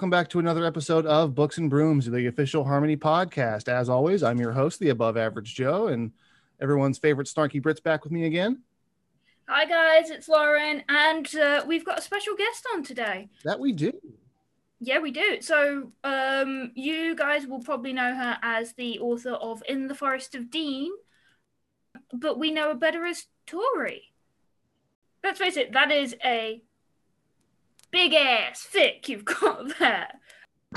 Welcome back to another episode of Books and Brooms, the official Harmony podcast. As always, I'm your host, the above average Joe, and everyone's favorite snarky Brit's back with me again. Hi guys, it's Lauren, and uh, we've got a special guest on today. That we do. Yeah, we do. So, um, you guys will probably know her as the author of In the Forest of Dean, but we know her better as Tori. Let's face it, that is a big ass thick you've got there.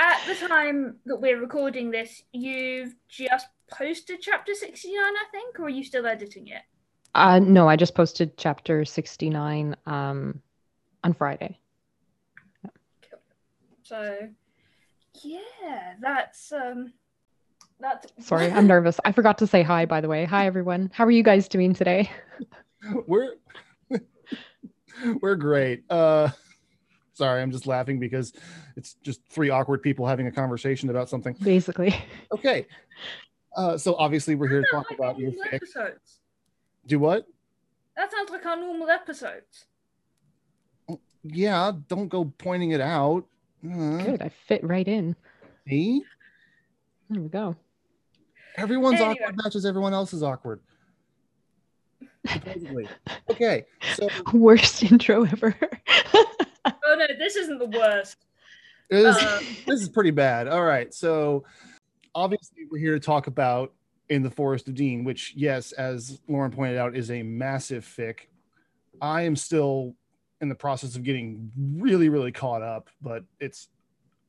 At the time that we're recording this, you've just posted chapter 69, I think, or are you still editing it? Uh, no, I just posted chapter 69 um, on Friday. So, yeah, that's um, that's. Sorry, I'm nervous. I forgot to say hi, by the way. Hi, everyone. How are you guys doing today? We're we're great. Uh, sorry, I'm just laughing because it's just three awkward people having a conversation about something. Basically. Okay. Uh, so obviously we're here to talk like about your normal fic. episodes. Do what? That sounds like our normal episodes. Yeah, don't go pointing it out. Uh, Good. I fit right in. see? There we go. Everyone's Anyway. awkward matches everyone else is awkward. Supposedly. okay, so Worst intro ever. Oh no, this isn't the worst. this, Um, this is pretty bad. All right, so obviously we're here to talk about in the Forest of Dean, which, yes, as Lauren pointed out, is a massive fic. I am still in the process of getting really, really caught up, but it's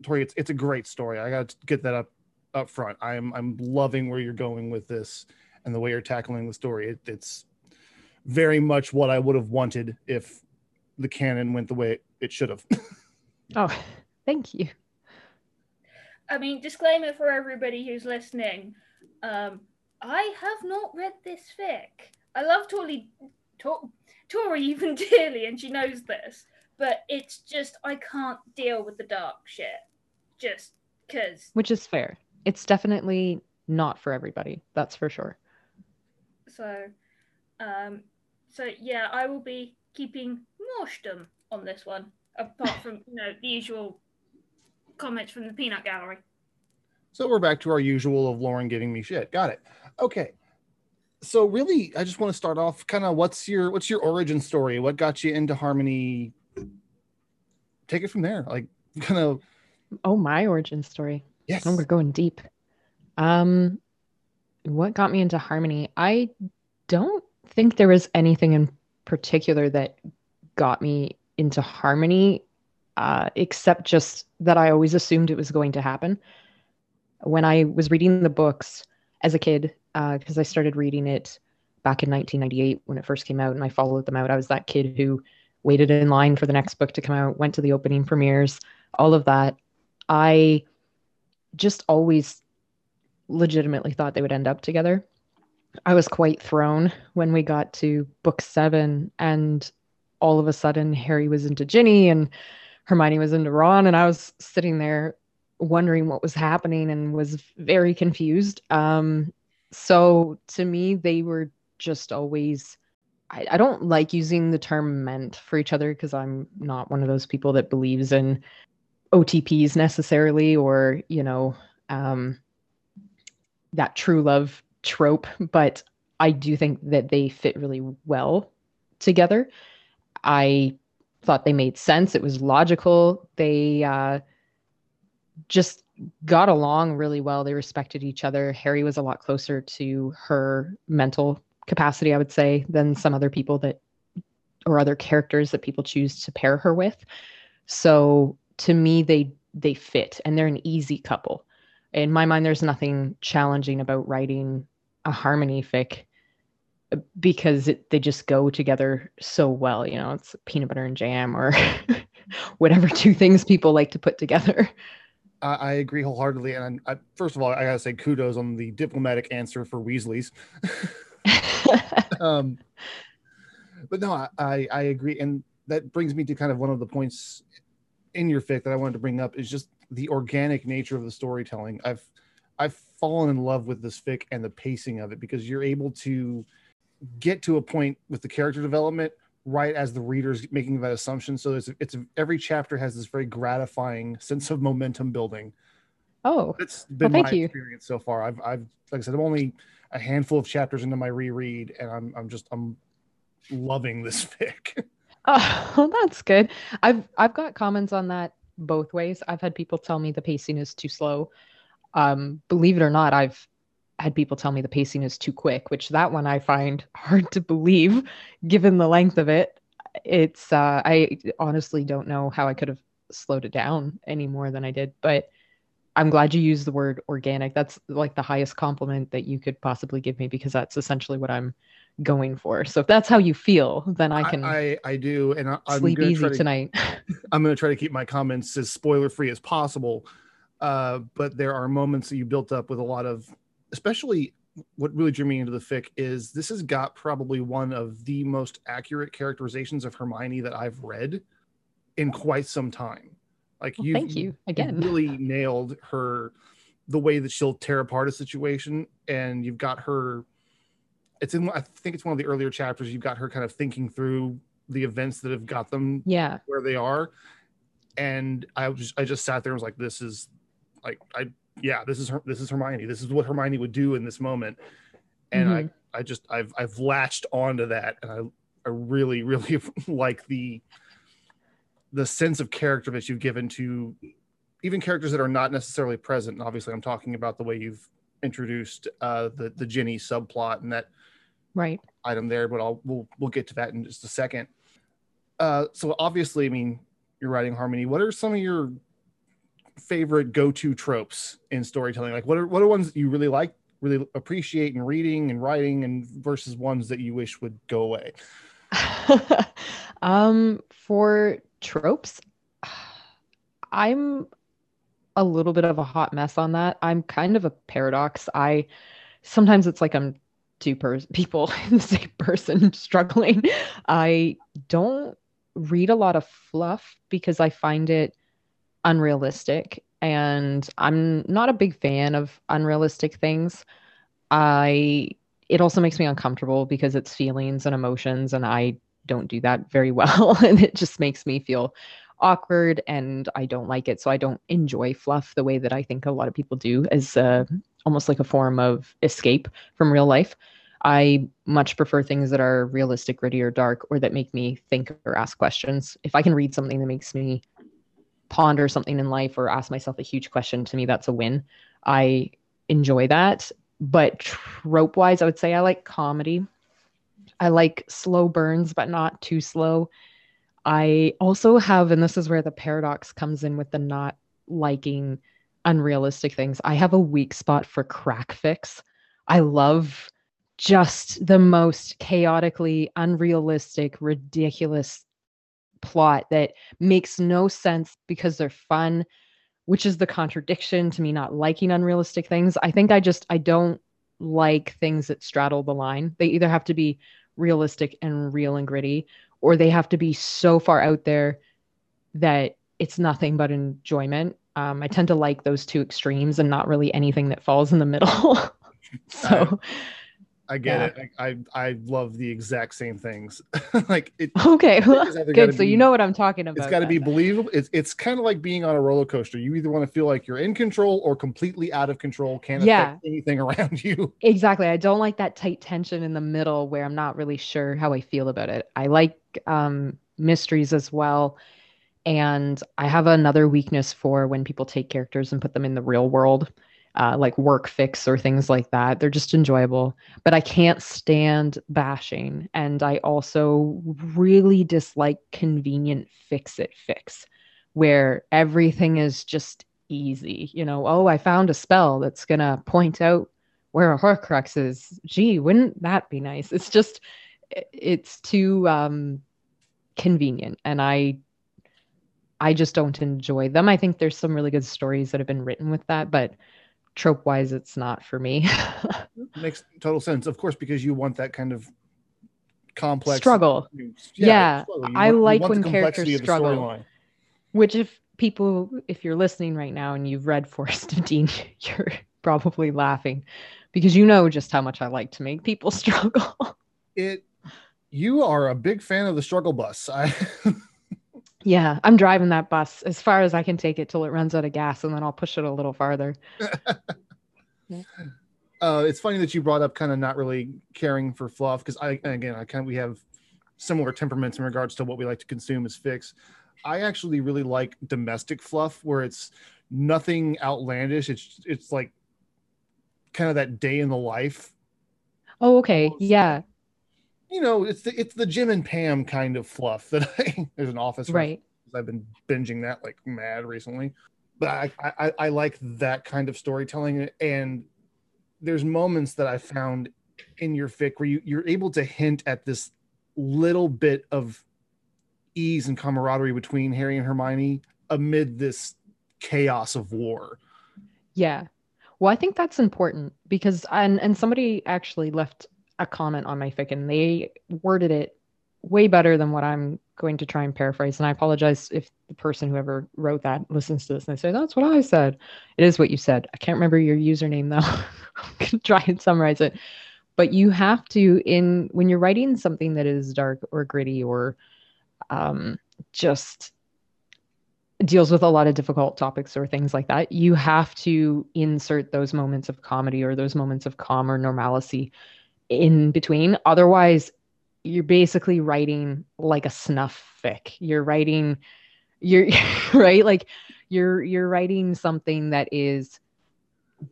Tori, it's it's a great story. I got to get that up up front. I'm I'm loving where you're going with this and the way you're tackling the story. It, it's very much what I would have wanted if the canon went the way it should have. oh, thank you. I mean, disclaimer for everybody who's listening. Um, I have not read this fic. I love Tori, Tor- Tori even dearly, and she knows this. But it's just I can't deal with the dark shit. Just because. Which is fair. It's definitely not for everybody. That's for sure. So, um, so yeah, I will be keeping Morshdom on this one, apart from you know the usual comments from the peanut gallery. So we're back to our usual of Lauren giving me shit. Got it. Okay. So really, I just want to start off kind of what's your what's your origin story? What got you into Harmony? Take it from there. Like kind of Oh, my origin story. yes. Oh, we're going deep. Um, what got me into harmony? I don't think there was anything in particular that got me into harmony, uh, except just that I always assumed it was going to happen. When I was reading the books as a kid, because I started reading it back in 1998 when it first came out, and I followed them out. I was that kid who waited in line for the next book to come out, went to the opening premieres, all of that. I just always legitimately thought they would end up together. I was quite thrown when we got to book seven, and all of a sudden Harry was into Ginny and Hermione was into Ron, and I was sitting there wondering what was happening and was very confused. Um, so to me, they were just always. I, I don't like using the term meant for each other because I'm not one of those people that believes in OTPs necessarily or, you know, um, that true love trope, but I do think that they fit really well together. I thought they made sense. It was logical. They uh, just got along really well. They respected each other. Harry was a lot closer to her mental capacity, I would say, than some other people that or other characters that people choose to pair her with. So to me, they they fit and they're an easy couple. In my mind, there's nothing challenging about writing a harmony fic because it, they just go together so well. You know, it's peanut butter and jam or whatever two things people like to put together. I, I agree wholeheartedly. And I, first of all, I gotta say kudos on the diplomatic answer for Weasley's. um, but no, I, I I agree, and that brings me to kind of one of the points in your fic that I wanted to bring up is just the organic nature of the storytelling. I've I've fallen in love with this fic and the pacing of it because you're able to get to a point with the character development right as the reader's making that assumption. So it's it's every chapter has this very gratifying sense of momentum building. Oh, That's been thank my you. experience so far. I've I've like I said, I'm only a handful of chapters into my reread, and I'm I'm just I'm loving this fic. Oh, that's good. I've I've got comments on that both ways. I've had people tell me the pacing is too slow. Um, believe it or not, I've had people tell me the pacing is too quick, which that one I find hard to believe given the length of it. It's uh, I honestly don't know how I could have slowed it down any more than I did, but I'm glad you used the word organic. That's like the highest compliment that you could possibly give me because that's essentially what I'm going for. So if that's how you feel, then I can I, I, I do, and I, I'm sleep easy to, tonight. I'm going to try to keep my comments as spoiler free as possible. Uh, but there are moments that you built up with a lot of, especially what really drew me into the fic is this has got probably one of the most accurate characterizations of Hermione that I've read in quite some time. Like Well, you, thank you again. really nailed her, the way that she'll tear apart a situation, and you've got her. It's in. I think it's one of the earlier chapters. You've got her kind of thinking through the events that have got them Yeah. where they are and i just i just sat there and was like this is like i yeah this is her this is hermione this is what hermione would do in this moment and i i just i've i've latched onto that and i i really really like the the sense of character that you've given to even characters that are not necessarily present and obviously i'm talking about the way you've introduced uh the the ginny subplot and that Right. item there, but I'll we'll we'll get to that in just a second. Uh, so obviously, I mean, you're writing harmony. What are some of your favorite go-to tropes in storytelling? Like, what are what are ones that you really like, really appreciate in reading and writing, and versus ones that you wish would go away? um, for tropes, I'm a little bit of a hot mess on that. I'm kind of a paradox. I sometimes it's like I'm two pers- people in the same person struggling. I don't read a lot of fluff because I find it unrealistic and I'm not a big fan of unrealistic things. I it also makes me uncomfortable because it's feelings and emotions and I don't do that very well and it just makes me feel awkward and I don't like it so I don't enjoy fluff the way that I think a lot of people do as almost like a form of escape from real life. I much prefer things that are realistic, gritty, or dark, or that make me think or ask questions. If I can read something that makes me ponder something in life or ask myself a huge question, to me, that's a win. I enjoy that. But trope wise, I would say I like comedy. I like slow burns, but not too slow. I also have, and this is where the paradox comes in with the not liking unrealistic things. I have a weak spot for crack fics. I love just the most chaotically unrealistic, ridiculous plot that makes no sense because they're fun, which is the contradiction to me not liking unrealistic things. I think I just I don't like things that straddle the line. They either have to be realistic and real and gritty or they have to be so far out there that it's nothing but enjoyment. Um, I tend to like those two extremes and not really anything that falls in the middle. so I get it. I, I I love the exact same things. like it. okay, think it's either gotta good. So be- you know what I'm talking about. It's got to be believable. It's it's kind of like being on a roller coaster. You either want to feel like you're in control or completely out of control, can't Yeah. affect anything around you. Exactly. I don't like that tight tension in the middle where I'm not really sure how I feel about it. I like um, mysteries as well. And I have another weakness for when people take characters and put them in the real world, uh, like work fics or things like that. They're just enjoyable. But I can't stand bashing. And I also really dislike convenient fix it fics, where everything is just easy. You know, oh, I found a spell that's going to point out where a Horcrux is. Gee, wouldn't that be nice? It's just, it's too um, convenient, and I, I just don't enjoy them. I think there's some really good stories that have been written with that, but trope wise, it's not for me. Makes total sense, of course, because you want that kind of complex Struggle. Yeah, struggle. You I want- like when characters complexity of the struggle. Which, if people, if you're listening right now and you've read Forest of Dean, you're probably laughing because you know just how much I like to make people struggle. It you are a big fan of the struggle bus. I Yeah, I'm driving that bus as far as I can take it till it runs out of gas, and then I'll push it a little farther. uh, it's funny that you brought up kind of not really caring for fluff because I again I kind of we have similar temperaments in regards to what we like to consume as fics. I actually really like domestic fluff where it's nothing outlandish. It's it's like kind of that day in the life. Oh, okay, yeah. You know, it's the it's the Jim and Pam kind of fluff that I there's an office Right. I've been binging that like mad recently. But I, I I like that kind of storytelling and there's moments that I found in your fic where you, you're able to hint at this little bit of ease and camaraderie between Harry and Hermione amid this chaos of war. Yeah. Well, I think that's important because and and somebody actually left a comment on my fic and they worded it way better than what I'm going to try and paraphrase. And I apologize if the person whoever wrote that listens to this and they say, That's what I said. It is what you said. I can't remember your username though. I'm gonna try and summarize it. But you have to in when you're writing something that is dark or gritty or um just deals with a lot of difficult topics or things like that, you have to insert those moments of comedy or those moments of calm or normalcy in between. Otherwise, you're basically writing like a snuff fic. You're writing you're right like you're you're writing something that is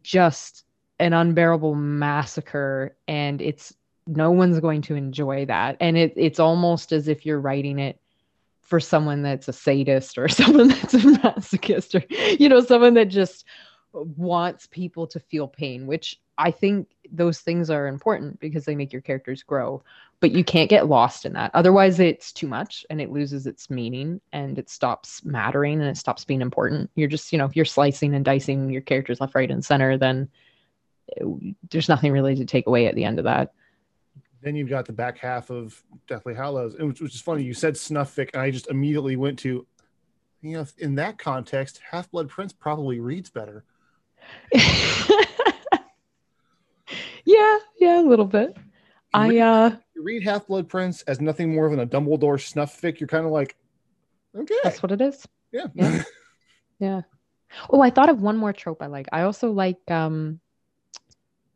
just an unbearable massacre and it's no one's going to enjoy that and it, it's almost as if you're writing it for someone that's a sadist or someone that's a masochist or you know someone that just wants people to feel pain which i think those things are important because they make your characters grow but you can't get lost in that otherwise it's too much and it loses its meaning and it stops mattering and it stops being important you're just you know if you're slicing and dicing your characters left right and center then it, there's nothing really to take away at the end of that Then you've got the back half of Deathly Hallows, which, which is funny. You said snuff fic, and I just immediately went to, you know, in that context, Half Blood Prince probably reads better. yeah yeah a little bit i read- uh You read Half Blood Prince as nothing more than a Dumbledore snuff fic. You're kind of like, okay, that's what it is yeah, yeah. Yeah. Oh, I thought of one more trope I like. I also like um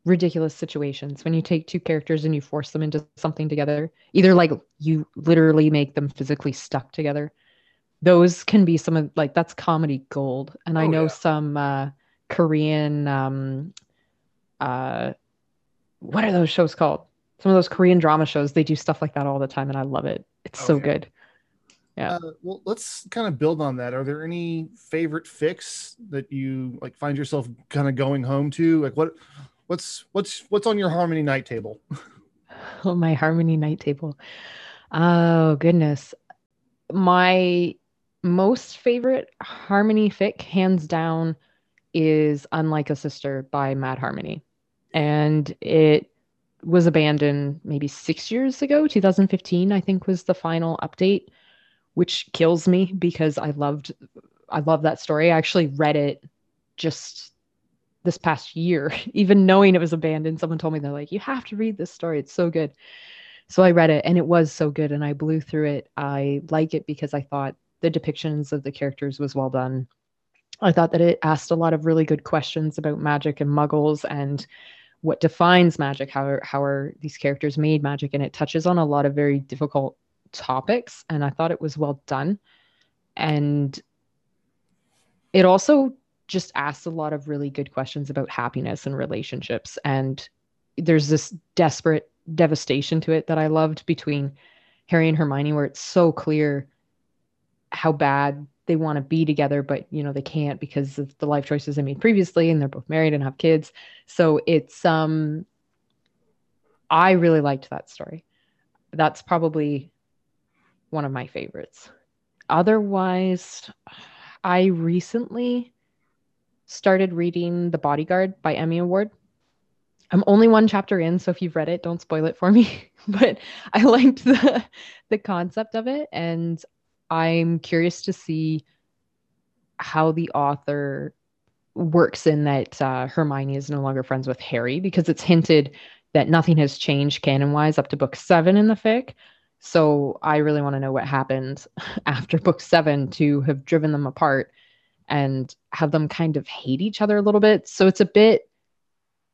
ridiculous situations when you take two characters and you force them into something together. Either like you literally make them physically stuck together. Those can be some of like that's comedy gold. And I Oh, know yeah. some uh Korean um uh what are those shows called? Some of those Korean drama shows, they do stuff like that all the time and I love it. It's so good. Yeah. Uh, well, let's kind of build on that. Are there any favorite fics that you like find yourself kind of going home to? Like what, what's what's what's on your Harmony night table? Oh, my Harmony night table. Oh, goodness. My most favorite Harmony fic, hands down, is Unlike a Sister by Mad Harmony. And it was abandoned maybe six years ago, 2015, I think was the final update, which kills me because I loved I love that story. I actually read it just this past year, even knowing it was abandoned. Someone told me they're like, you have to read this story. It's so good. So I read it and it was so good and I blew through it. I like it because I thought the depictions of the characters was well done. I thought that it asked a lot of really good questions about magic and muggles and what defines magic, how are, how are these characters made magic and it touches on a lot of very difficult topics and I thought it was well done. And it also just asks a lot of really good questions about happiness and relationships and there's this desperate devastation to it that I loved between Harry and Hermione where it's so clear how bad they want to be together but you know they can't because of the life choices they made previously and they're both married and have kids. So it's um I really liked that story. That's probably one of my favorites. Otherwise I recently started reading The Bodyguard by Emmy Award. I'm only one chapter in, so if you've read it, don't spoil it for me. but I liked the the concept of it, and I'm curious to see how the author works in that uh, Hermione is no longer friends with Harry because it's hinted that nothing has changed canon wise up to book seven in the fic. So I really want to know what happened after book seven to have driven them apart and have them kind of hate each other a little bit. So it's a bit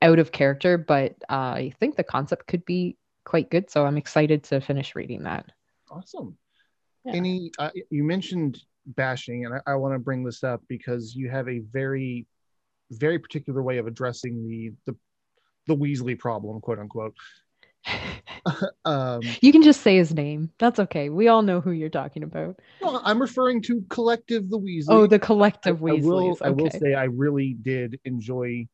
out of character, but uh, I think the concept could be quite good. So I'm excited to finish reading that. Awesome. Yeah. Any, uh, you mentioned bashing, and I, I want to bring this up because you have a very, very particular way of addressing the the the Weasley problem, quote unquote. um, you can just say his name. That's okay. We all know who you're talking about. Well, I'm referring to Collective the Weasley. Oh, the Collective I, Weasleys. I will, okay. I will say I really did enjoy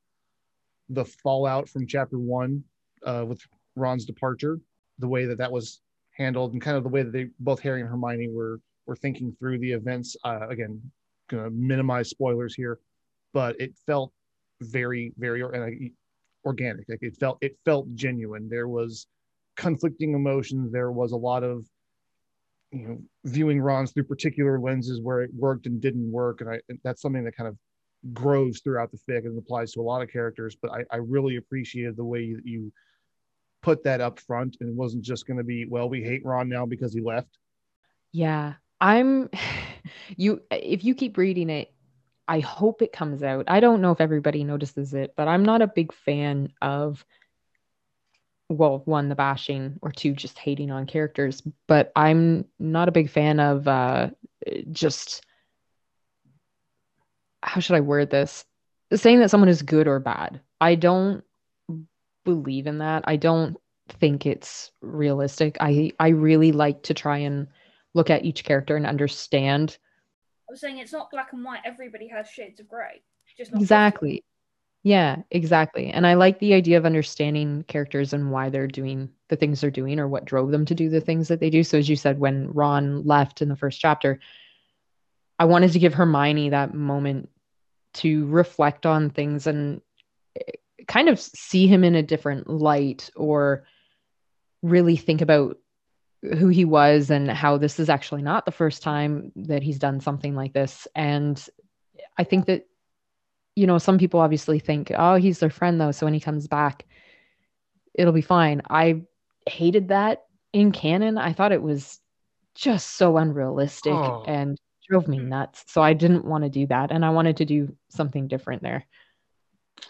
the fallout from chapter one uh, with Ron's departure, the way that that was handled, and kind of the way that they both Harry and Hermione were were thinking through the events. Uh, again, gonna minimize spoilers here, but it felt very, very organic. Like it felt it felt genuine. There was conflicting emotions. There was a lot of you know viewing Ron's through particular lenses where it worked and didn't work, and I that's something that kind of grows throughout the fic and applies to a lot of characters. But I, I really appreciated the way you, you put that up front and it wasn't just going to be well we hate Ron now because he left. Yeah, I'm you if you keep reading it I hope it comes out. I don't know if everybody notices it, but I'm not a big fan of well, one the bashing or two just hating on characters, but I'm not a big fan of uh just how should I word this? Saying that someone is good or bad. I don't believe in that. I don't think it's realistic. I I really like to try and look at each character and understand I was saying it's not black and white. Everybody has shades of grey. Just exactly. Yeah, exactly. And I like the idea of understanding characters and why they're doing the things they're doing or what drove them to do the things that they do. So as you said, when Ron left in the first chapter, I wanted to give Hermione that moment to reflect on things and kind of see him in a different light or really think about who he was and how this is actually not the first time that he's done something like this. And I think that, you know, some people obviously think, oh, he's their friend though. So when he comes back, it'll be fine. I hated that in canon. I thought it was just so unrealistic oh. and drove me mm. nuts. So I didn't want to do that. And I wanted to do something different there.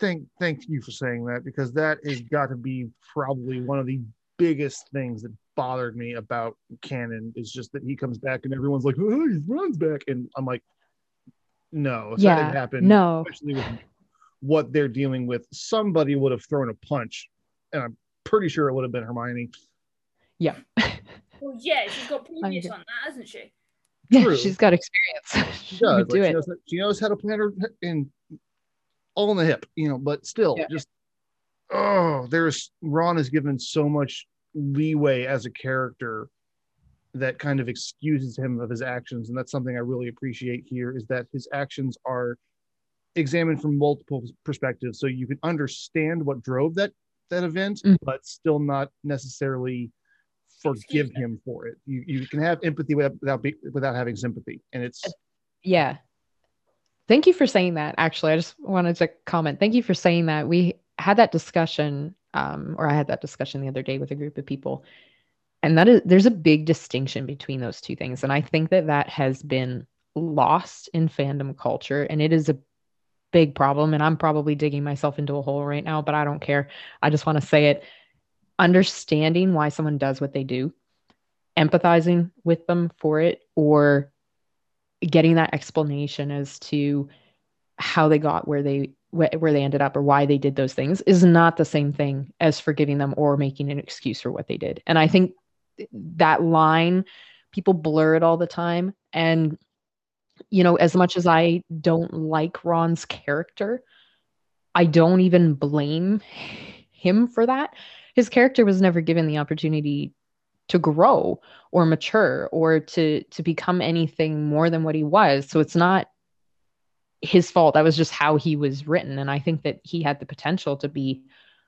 Thank thank you for saying that because that has got to be probably one of the biggest things that bothered me about Canon is just that he comes back and everyone's like, oh, he runs back, and I'm like, no, yeah, that happened. No, especially with what they're dealing with. Somebody would have thrown a punch, and I'm pretty sure it would have been Hermione. Yeah. well, yeah, she's got previous on that, hasn't she? Yeah, True. she's got experience. she does. Like, do she, knows, she, knows, how to plan her in all in the hip, you know. But still, yeah. just oh, there's Ron is given so much leeway as a character that kind of excuses him of his actions and that's something i really appreciate here is that his actions are examined from multiple perspectives so you can understand what drove that that event mm. but still not necessarily forgive him for it you, you can have empathy without without, without having sympathy and it's yeah thank you for saying that actually i just wanted to comment thank you for saying that we had that discussion um, or I had that discussion the other day with a group of people, and that is there's a big distinction between those two things, and I think that that has been lost in fandom culture, and it is a big problem. And I'm probably digging myself into a hole right now, but I don't care. I just want to say it. Understanding why someone does what they do, empathizing with them for it, or getting that explanation as to how they got where they wh- where they ended up or why they did those things is not the same thing as forgiving them or making an excuse for what they did. And I think that line people blur it all the time and you know as much as I don't like Ron's character, I don't even blame him for that. His character was never given the opportunity to grow or mature or to to become anything more than what he was. So it's not his fault. That was just how he was written. And I think that he had the potential to be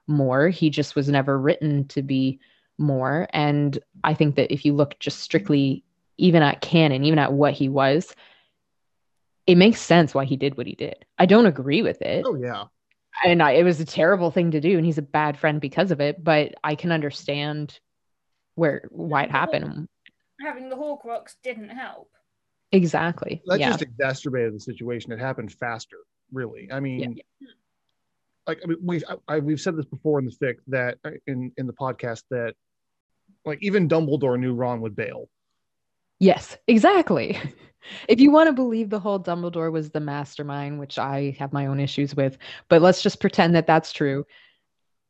more. He just was never written to be more. And I think that if you look just strictly even at canon, even at what he was, it makes sense why he did what he did. I don't agree with it. Oh yeah. and I, it was a terrible thing to do and he's a bad friend because of it but i can understand where why it happened Having the Horcrux didn't help. exactly that yeah just exacerbated the situation. It happened faster, really. I mean, like I mean, we've I, we've said this before in the fic that uh, in in the podcast that like even Dumbledore knew Ron would bail. yes exactly if you want to believe the whole dumbledore was the mastermind which i have my own issues with but let's just pretend that that's true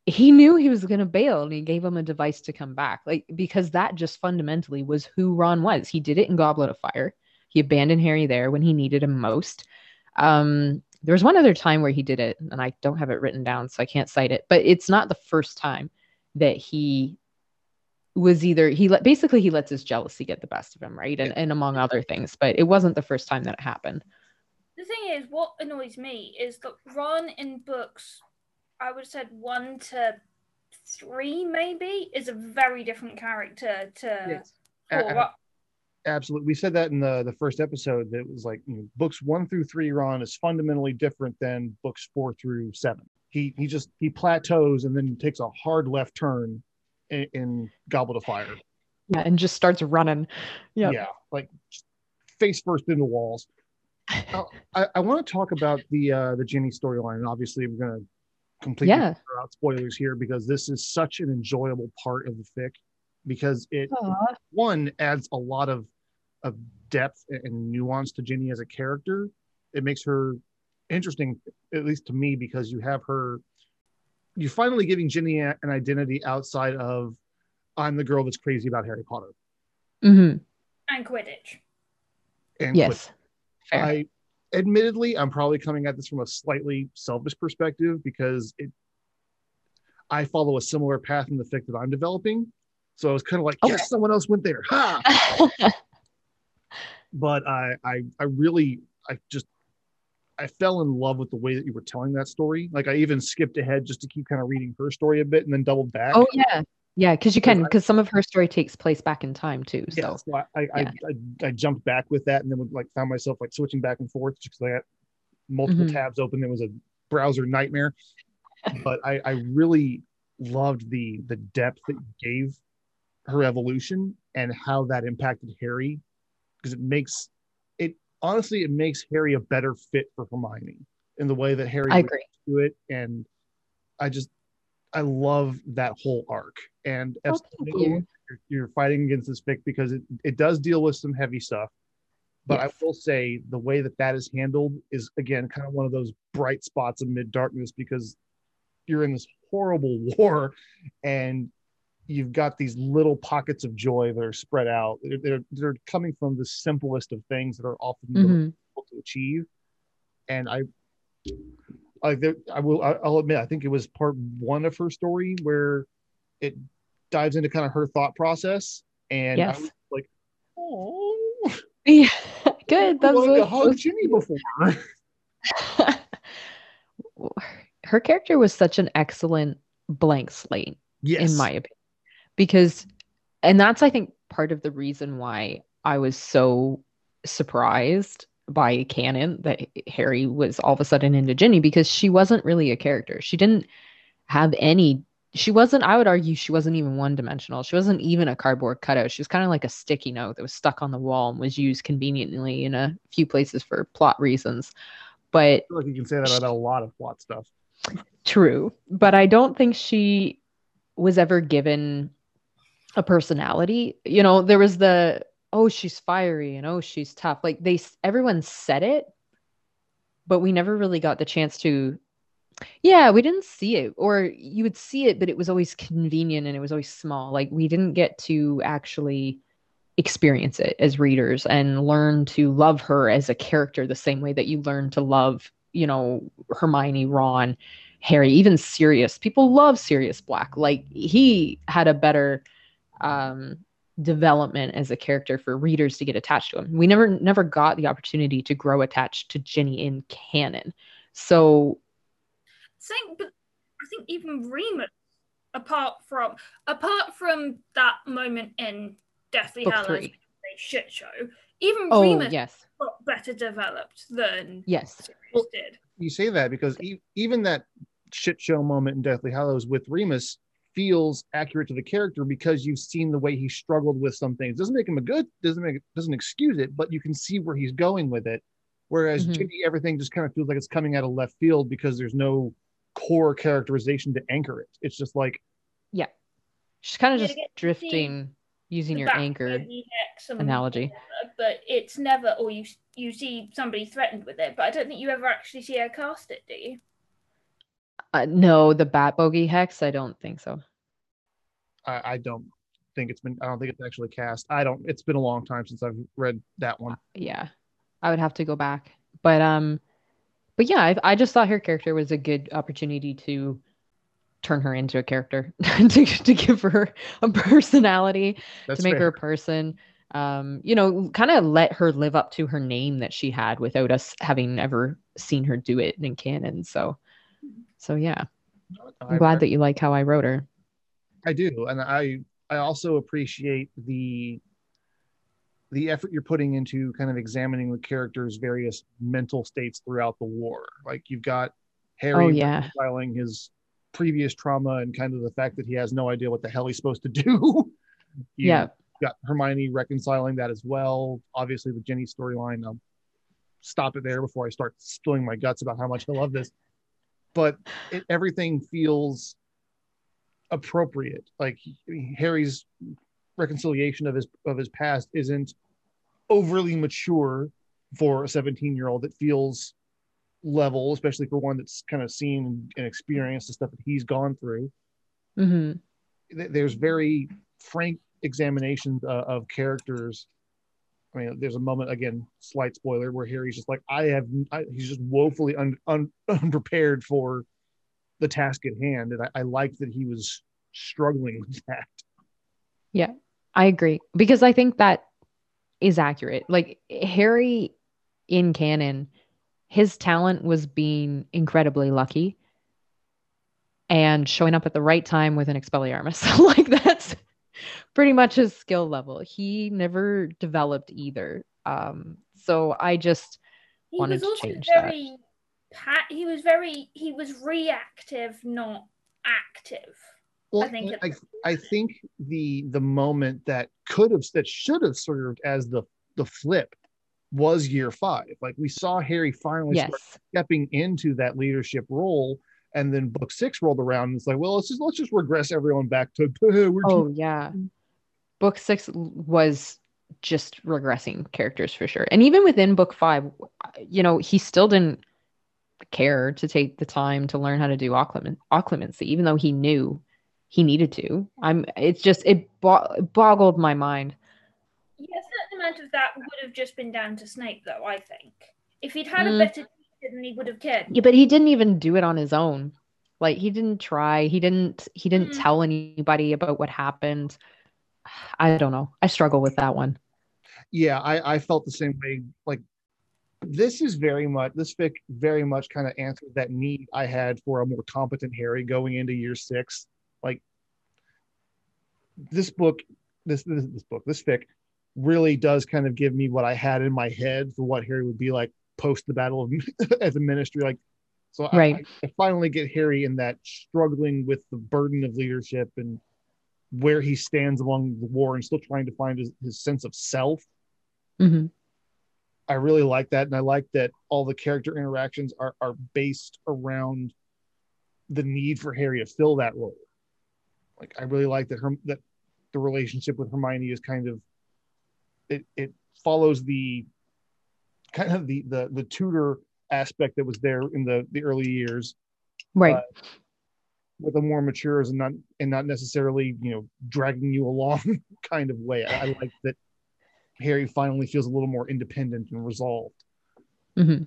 he knew he was going to bail and he gave him a device to come back like because that just fundamentally was who ron was. He did it in goblet of fire. He abandoned harry there when he needed him most. Um there was one other time where he did it and i don't have it written down so i can't cite it but it's not the first time that he was either he let basically he lets his jealousy get the best of him right? And, and among other things but it wasn't the first time that it happened. The thing is, what annoys me is that Ron in books, I would have said one to three maybe, is a very different character to A- four. a- absolutely. We said that in the the first episode. That it was like you know, books one through three. Ron is fundamentally different than books four through seven. He he just he plateaus and then takes a hard left turn in, in Goblet of Fire. yeah and just starts running yeah Yeah, like face first into walls. Now, I, I want to talk about the uh, the Ginny storyline. and Obviously, we're going to completely Yeah. throw out spoilers here because this is such an enjoyable part of the fic because it Aw. one adds a lot of of depth and nuance to Ginny as a character. It makes her interesting, at least to me, because you have her. You're finally giving Ginny an identity outside of I'm the girl that's crazy about Harry Potter. Mhm. and Quidditch. And yes fair I admittedly I'm probably coming at this from a slightly selfish perspective because it I follow a similar path in the fic that I'm developing. So I was kind of like, Okay. yes, someone else went there. Ha! But I I I really I just I fell in love with the way that you were telling that story. Like I even skipped ahead just to keep kind of reading her story a bit and then doubled back. oh yeah yeah because you can because some of her story takes place back in time too so Yeah, so I, I, yeah. I, I, jumped back with that and then would like found myself like switching back and forth just because I got multiple Mhm. tabs open. It was a browser nightmare. but I, I really loved the the depth that you gave her evolution and how that impacted Harry because it makes it honestly it makes Harry a better fit for Hermione in the way that Harry i agree do it and I just I love that whole arc and Oh, you. you're, you're fighting against this fic because it, it does deal with some heavy stuff but Yes. I will say the way that that is handled is again kind of one of those bright spots amid darkness because you're in this horrible war and you've got these little pockets of joy that are spread out. They're, they're, they're coming from the simplest of things that are often Mhm. difficult to achieve. And I, I, there, I will, I'll admit, I think it was part one of her story where it dives into kind of her thought process. And Yes. I was like, oh, yeah good that's wanted to what, hug Ginny before. her character was such an excellent blank slate yes. in my opinion because and that's i think part of the reason why i was so surprised by canon that harry was all of a sudden into ginny because she wasn't really a character. She didn't have any she wasn't i would argue she wasn't even one dimensional she wasn't even a cardboard cutout. She was kind of like a sticky note that was stuck on the wall and was used conveniently in a few places for plot reasons. But like you can say that about a lot of plot stuff. True, but I don't think she was ever given a personality. You know, there was the oh she's fiery and oh she's tough. Like they everyone said it, but we never really got the chance to yeah, we didn't see it or you would see it but it was always convenient and it was always small. Like we didn't get to actually experience it as readers and learn to love her as a character the same way that you learn to love, you know, Hermione, Ron, Harry, even Sirius. People love Sirius Black. Like he had a better um development as a character for readers to get attached to him. We never never got the opportunity to grow attached to Ginny in canon. So Same, but I think even Remus, apart from apart from that moment in Deathly book Hallows, three. shit show, even Oh Remus yes. got better developed than Yes. Well- did. You say that because e- even that shit show moment in Deathly Hallows with Remus feels accurate to the character because you've seen the way he struggled with some things. Doesn't make him a good, doesn't make doesn't excuse it, but you can see where he's going with it. Whereas Mhm. Ginny, everything just kind of feels like it's coming out of left field because there's no core characterization to anchor it. It's just like yeah, She's kind of just to get to see drifting using your anchor of the hex and analogy. whatever, but it's never, or you you see somebody threatened with it, but I don't think you ever actually see her cast it, do you? Uh, no, the Bat Bogey Hex, I don't think so. I, I don't think it's been I don't think it's actually cast. I don't it's been a long time since I've read that one. Yeah, I would have to go back. But um, but yeah, I, I just thought her character was a good opportunity to turn her into a character, to to give her a personality, That's to make fair. her a person. Um, you know, kind of let her live up to her name that she had without us having ever seen her do it in canon. So, so yeah, I'm glad that you like how I wrote her. I do, and I I also appreciate the the effort you're putting into kind of examining the character's various mental states throughout the war. Like you've got Harry Oh, yeah. reconciling his previous trauma and kind of the fact that he has no idea what the hell he's supposed to do. Yeah. got Hermione reconciling that as well. Obviously, the Jenny storyline. I'll stop it there before I start spilling my guts about how much I love this. But it, everything feels appropriate. Like Harry's reconciliation of his of his past isn't overly mature for a 17 year old. It feels level, especially for one that's kind of seen and experienced the stuff that he's gone through. hmm There's very frank examinations uh, of characters. I mean, there's a moment again, slight spoiler, where Harry's just like, I have, I, he's just woefully un, un, unprepared for the task at hand, and I, I like that he was struggling with that. Yeah, I agree because I think that is accurate. Like Harry in canon, his talent was being incredibly lucky and showing up at the right time with an Expelliarmus. like that's pretty much his skill level. He never developed either. Um, so I just He Wanted was to change that. very pa- he was very he was reactive, not active. Well, think I, I think the the moment that could have that should have served as the the flip was year five. Like we saw Harry finally yes. start stepping into that leadership role, and then book six rolled around, and it's like, well, let's just let's just regress everyone back to Oh yeah. Book 6 was just regressing characters for sure. And even within book 5, you know, he still didn't care to take the time to learn how to do occlumen- occlumency even though he knew he needed to. I'm it's just it bo- boggled my mind. Yeah, a certain amount of that would have just been down to Snape, though. I think if he'd had Mm. a better teacher, then he would have cared. Yeah, but he didn't even do it on his own. Like he didn't try. He didn't he didn't Mm. tell anybody about what happened. I don't know. I struggle with that one. yeah, I, I felt the same way. Like this is very much this fic very much kind of answered that need I had for a more competent Harry going into year six. Like this book, this this, this book, this fic really does kind of give me what I had in my head for what Harry would be like post the battle of as a ministry. Like so I- Right. I, I finally get Harry in that struggling with the burden of leadership and where he stands among the war and still trying to find his, his sense of self Mhm. I really like that, and I like that all the character interactions are are based around the need for Harry to fill that role. Like I really like that her that the relationship with Hermione is kind of it it follows the kind of the the the tutor aspect that was there in the the early years Right. Uh, with a more mature and not and not necessarily you know dragging you along kind of way. I, I like that Harry finally feels a little more independent and resolved. Mm-hmm.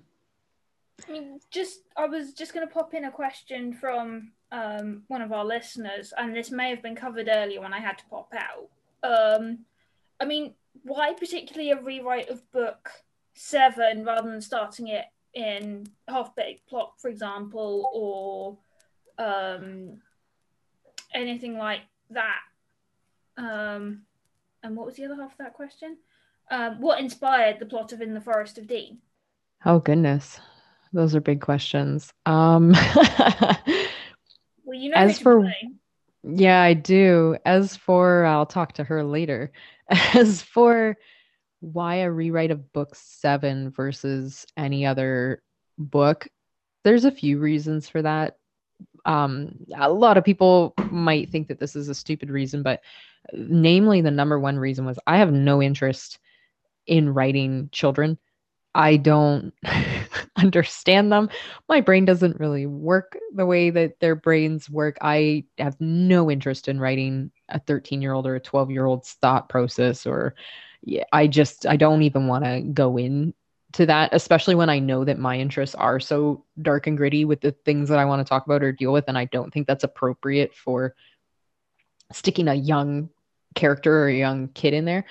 I mean, just I was just going to pop in a question from um, one of our listeners, and this may have been covered earlier when I had to pop out. Um, I mean, why particularly a rewrite of book seven rather than starting it in half baked plot, for example, or um, anything like that? Um, and what was the other half of that question? Um, what inspired the plot of In the Forest of Dean? Oh goodness. Those are big questions. Um Well, you know As for-. Yeah, I do. As for, I'll talk to her later. As for why a rewrite of book seven versus any other book, there's a few reasons for that. Um, a lot of people might think that this is a stupid reason, but namely, the number one reason was I have no interest in writing children. I don't understand them my brain doesn't really work the way that their brains work. I have no interest in writing a 13 year old or a 12 year old's thought process, or I just, I don't even want to go in to that, especially when I know that my interests are so dark and gritty with the things that I want to talk about or deal with. And I don't think that's appropriate for sticking a young character or a young kid in there.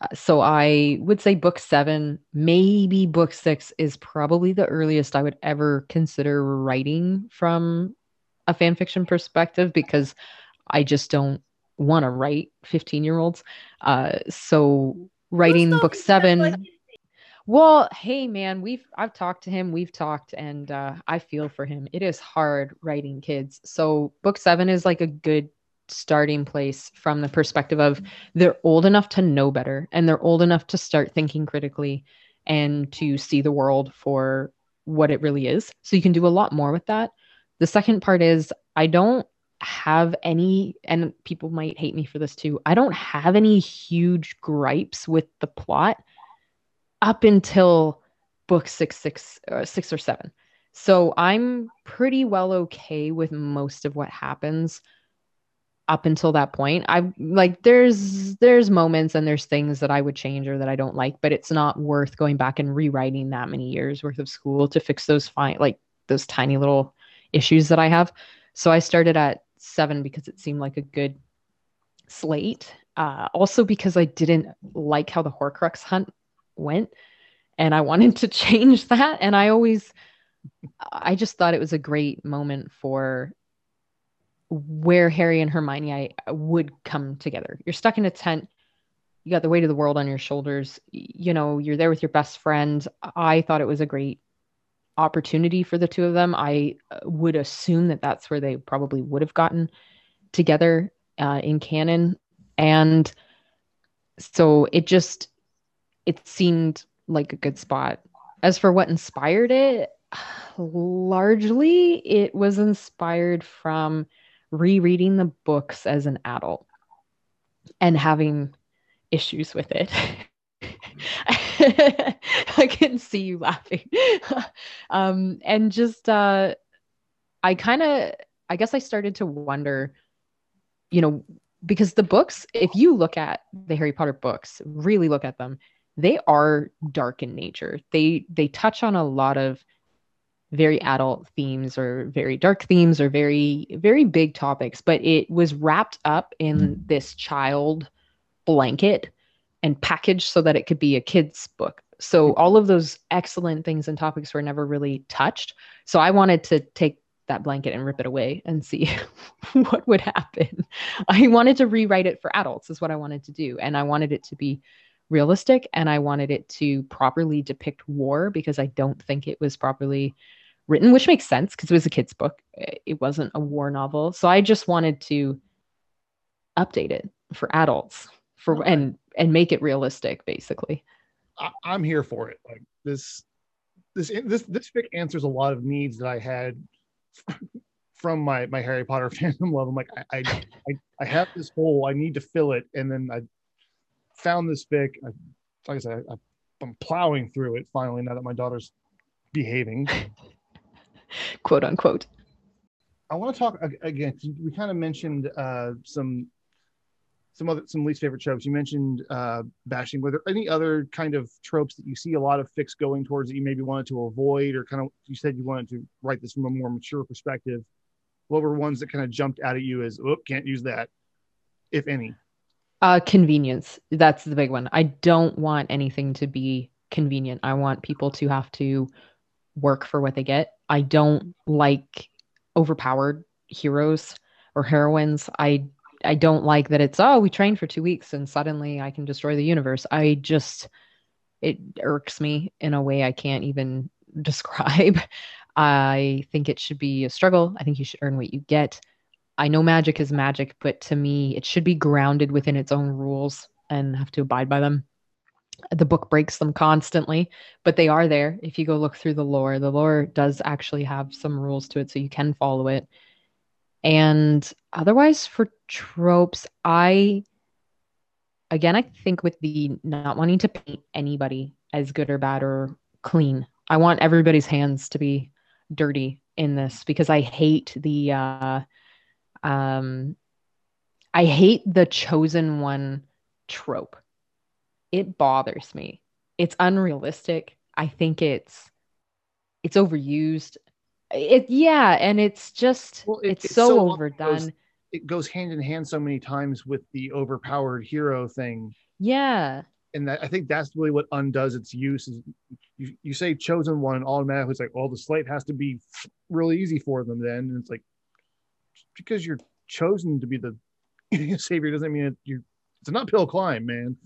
Uh, so I would say book seven, maybe book six is probably the earliest I would ever consider writing from a fan fiction perspective because I just don't want to write 15 year olds. Uh, so writing book seven. like- Well, hey man, we've I've talked to him, we've talked, and uh, I feel for him. It is hard writing kids. So book seven is like a good starting place from the perspective of they're old enough to know better and they're old enough to start thinking critically and to see the world for what it really is. So you can do a lot more with that. The second part is I don't have any, and people might hate me for this too. I don't have any huge gripes with the plot up until book six, six, uh, six or seven. So I'm pretty well okay with most of what happens up until that point. I like there's there's moments and there's things that I would change or that I don't like, but it's not worth going back and rewriting that many years worth of school to fix those fine like those tiny little issues that I have. So I started at 7 because it seemed like a good slate. Uh, also because I didn't like how the Horcrux hunt went and I wanted to change that and I always I just thought it was a great moment for where Harry and Hermione would come together. You're stuck in a tent. You got the weight of the world on your shoulders. You know, you're there with your best friend. I thought it was a great opportunity for the two of them. I uh, would assume that that's where they probably would have gotten together uh, in canon. And so it just, it seemed like a good spot. As for what inspired it, largely it was inspired from rereading the books as an adult and having issues with it. I can see you laughing. um, and just, uh, I kind of, I guess I started to wonder, you know, because the books, if you look at the Harry Potter books, really look at them, they are dark in nature. They they touch on a lot of very adult themes or very dark themes or very very big topics but it was wrapped up in this child blanket and packaged so that it could be a kid's book so all of those excellent things and topics were never really touched so i wanted to take that blanket and rip it away and see what would happen i wanted to rewrite it for adults is what i wanted to do and i wanted it to be realistic and i wanted it to properly depict war because i don't think it was properly written, which makes sense because it was a kid's book. It wasn't a war novel. So I just wanted to update it for adults for and and make it realistic basically. I, I'm here for it. Like this, this, this, this fic answers a lot of needs that I had from my my Harry Potter fandom love. I'm like, I, I, I, I have this hole. I need to fill it, and then I found this fic. I, like I said, I, I'm plowing through it finally now that my daughter's behaving. Quote unquote. I want to talk again. We kind of mentioned uh, some some other some least favorite tropes. You mentioned uh, bashing. Were there any other kind of tropes that you see a lot of fics going towards that you maybe wanted to avoid, or kind of you said you wanted to write this from a more mature perspective? What were ones that kind of jumped out at you as, oh, can't use that, if any? Uh convenience. That's the big one. I don't want anything to be convenient. I want people to have to work for what they get. I don't like overpowered heroes or heroines. I I don't like that it's oh we trained for 2 weeks and suddenly I can destroy the universe. I just it irks me in a way I can't even describe. I think it should be a struggle. I think you should earn what you get. I know magic is magic, but to me, it should be grounded within its own rules and have to abide by them. The book breaks them constantly, but they are there. If you go look through the lore, the lore does actually have some rules to it, so you can follow it. And otherwise, for tropes, I, again, I think with the not wanting to paint anybody as good or bad or clean, I want everybody's hands to be dirty in this because I hate the, uh, um, I hate the chosen one trope. It bothers me. It's unrealistic. I think it's it's overused. It yeah, and it's just Well, it- it's, it's so, so overdone. goes- It goes hand in hand so many times with the overpowered hero thing. yeah. and that, I think that's really what undoes its use. Is you, you say chosen one, and automatically it's like, well, the slate has to be really easy for them. Then and it's like because you're chosen to be the savior doesn't mean it, you. It's an uphill climb, man.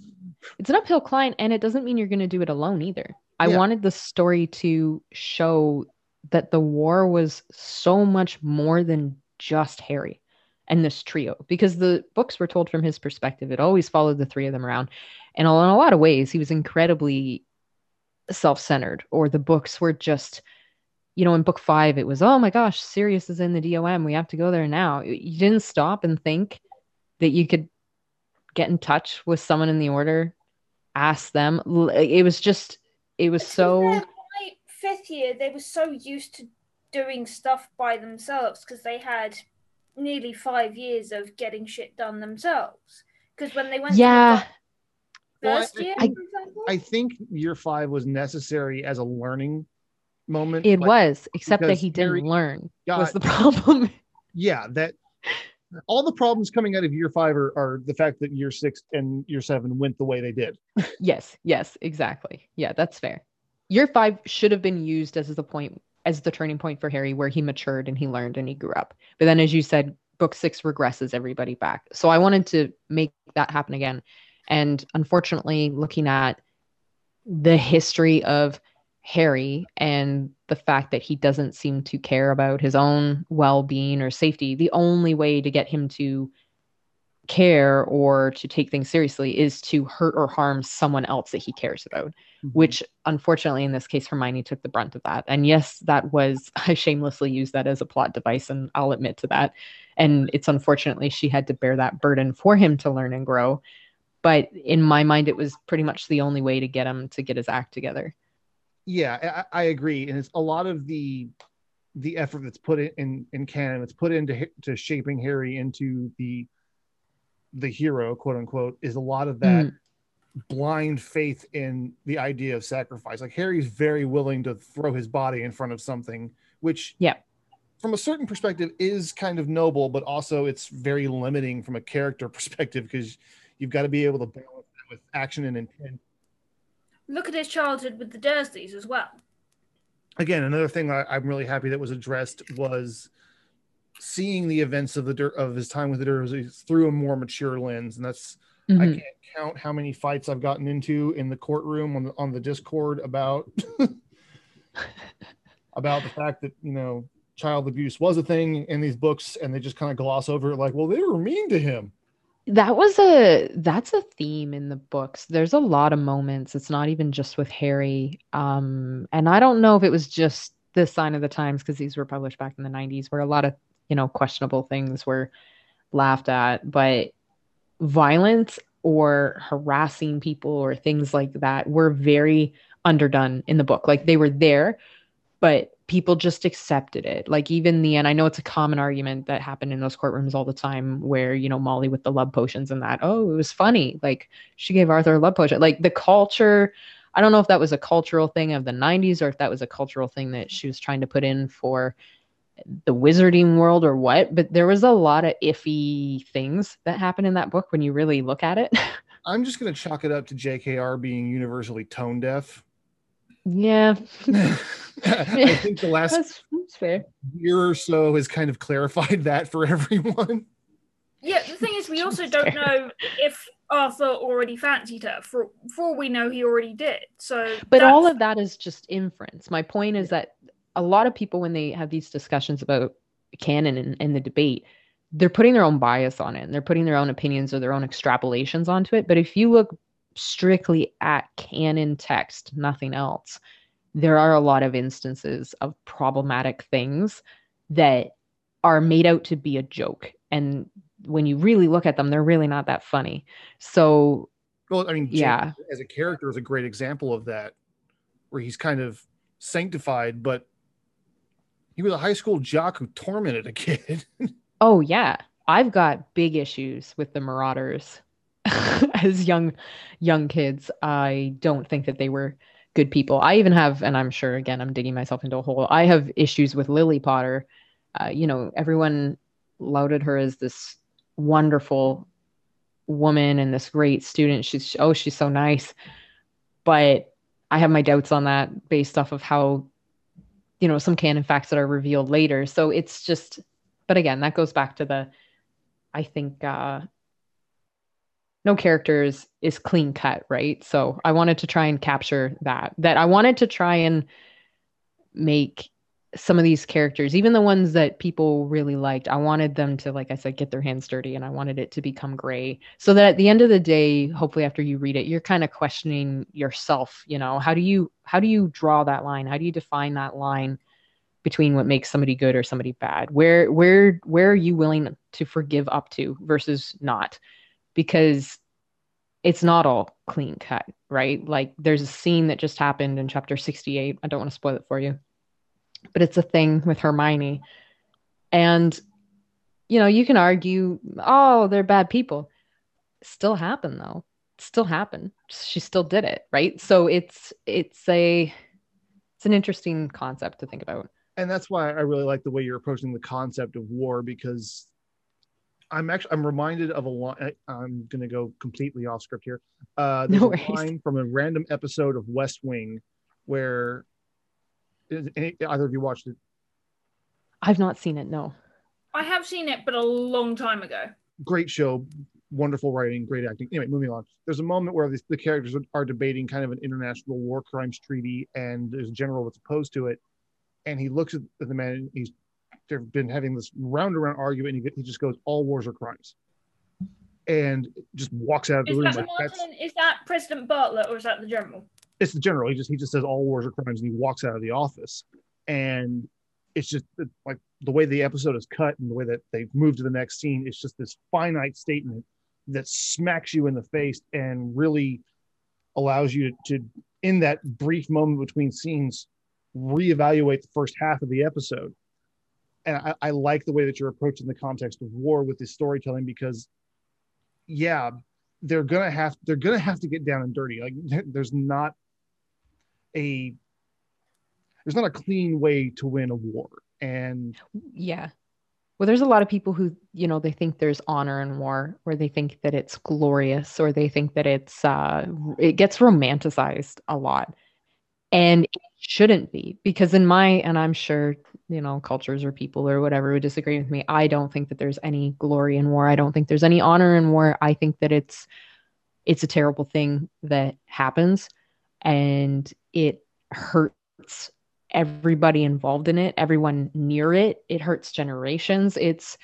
It's an uphill climb and it doesn't mean you're going to do it alone either. I Yeah. wanted the story to show that the war was so much more than just Harry and this trio because the books were told from his perspective. It always followed the three of them around. And in a lot of ways, he was incredibly self centered, or the books were just, you know, in book five, it was, oh my gosh, Sirius is in the DOM. We have to go there now. You didn't stop and think that you could get in touch with someone in the order, ask them. It was just, it was so. Fair, year, they were so used to doing stuff by themselves because they had nearly five years of getting shit done themselves. Because when they went Yeah. to the first I- year, I- for I think year five was necessary as a learning moment. It Like, was, except that he didn't Harry learn. got- was the problem. yeah, that all the problems coming out of year five are, are the fact that year six and year seven went the way they did. yes, yes, exactly. Yeah, that's fair. Year five should have been used as the point, as the turning point for Harry, where he matured and he learned and he grew up. But then, as you said, book six regresses everybody back. So I wanted to make that happen again. And unfortunately, looking at the history of Harry and the fact that he doesn't seem to care about his own well being or safety, the only way to get him to care or to take things seriously is to hurt or harm someone else that he cares about, mm-hmm. which unfortunately in this case, Hermione took the brunt of that. And yes, that was, I shamelessly used that as a plot device, and I'll admit to that. And it's unfortunately she had to bear that burden for him to learn and grow. But in my mind, it was pretty much the only way to get him to get his act together. yeah I, I agree and it's a lot of the the effort that's put in in, in canon that's put into to shaping harry into the the hero quote unquote is a lot of hmm. that blind faith in the idea of sacrifice like harry's very willing to throw his body in front of something which Yeah. from a certain perspective is kind of noble but also it's very limiting from a character perspective because you've got to be able to balance that with action and intent look at his childhood with the Dursleys as well. again, another thing I, I'm really happy that was addressed was seeing the events of the Dur- of his time with the Dursleys through a more mature lens, and that's I Mhm. can't count how many fights I've gotten into in the courtroom on the on the Discord about about the fact that you know child abuse was a thing in these books, and they just kind of gloss over it like, well, they were mean to him. that was a that's a theme in the books there's a lot of moments it's not even just with harry um and i don't know if it was just the sign of the times because these were published back in the 90s where a lot of you know questionable things were laughed at but violence or harassing people or things like that were very underdone in the book. Like they were there but people just accepted it. Like even the and i know it's a common argument that happened in those courtrooms all the time where you know molly with the love potions and that oh it was funny. Like she gave arthur a love potion. Like the culture i don't know if that was a cultural thing of the 90s or if that was a cultural thing that she was trying to put in for the wizarding world or what but there was a lot of iffy things that happen in that book when you really look at it I'm just going to chalk it up to JKR being universally tone deaf. yeah I think the last that's, that's fair year or so has kind of clarified that for everyone. Yeah, the thing is, we also That's don't know if Arthur already fancied her. For for all we know, he already did. So, but all of that is just inference my point is that a lot of people when they have these discussions about canon and, and the debate they're putting their own bias on it and they're putting their own opinions or their own extrapolations onto it. But if you look strictly at canon text, nothing else, there are a lot of instances of problematic things that are made out to be a joke. And when you really look at them, they're really not that funny. So, well, I mean, James yeah, as a character is a great example of that, where he's kind of sanctified, but he was a high school jock who tormented a kid. oh yeah, I've got big issues with the Marauders as young young kids. I don't think that they were good people. I even have, and I'm sure again, I'm digging myself into a hole. I have issues with Lily Potter. Uh, you know, everyone lauded her as this wonderful woman and this great student. She's oh, she's so nice, but I have my doubts on that based off of how, you know, some canon facts that are revealed later. So it's just, but again, that goes back to the, I think, uh, no characters is clean cut, right? So I wanted to try and capture that. That I wanted to try and make some of these characters, even the ones that people really liked, I wanted them to, like I said, get their hands dirty and I wanted it to become gray. So that at the end of the day, hopefully after you read it, you're kind of questioning yourself, you know, how do you how do you draw that line? How do you define that line between what makes somebody good or somebody bad? Where where where are you willing to forgive up to versus not? Because it's not all clean cut, right? Like there's a scene that just happened in chapter 68. I don't want to spoil it for you but it's a thing with Hermione. And, you know, you can argue, oh, they're bad people. Still happen though. Still happen. She still did it, right? So it's it's a it's an interesting concept to think about. And that's why I really like the way you're approaching the concept of war because I'm actually I'm reminded of a line. I'm going to go completely off script here. Uh, there's no a line from a random episode of West Wing where any, either of you watched it? I've not seen it. No. I have seen it, but a long time ago. Great show, wonderful writing, great acting. Anyway, moving on. There's a moment where the, the characters are debating kind of an international war crimes treaty, and there's a general that's opposed to it. And he looks at the man. He's they've been having this round around argument. And he, he just goes, "All wars are crimes," and just walks out of the is room. That like, Martin, is that President Bartlet or is that the general? It's the general. He just he just says all wars are crimes, and he walks out of the office. And it's just like the way the episode is cut and the way that they've moved to the next scene. It's just this finite statement that smacks you in the face and really allows you to, in that brief moment between scenes, reevaluate the first half of the episode. And I, I like the way that you're approaching the context of war with this storytelling because, yeah, they're gonna have they're gonna have to get down and dirty. Like there's not a there's not a clean way to win a war. And yeah. Well there's a lot of people who you know they think there's honor in war or they think that it's glorious or they think that it's uh it gets romanticized a lot. And it shouldn't be because in my and i'm sure you know cultures or people or whatever would disagree with me i don't think that there's any glory in war. I don't think there's any honor in war. I think that it's it's a terrible thing that happens. And it hurts everybody involved in it, everyone near it. It hurts generations. It's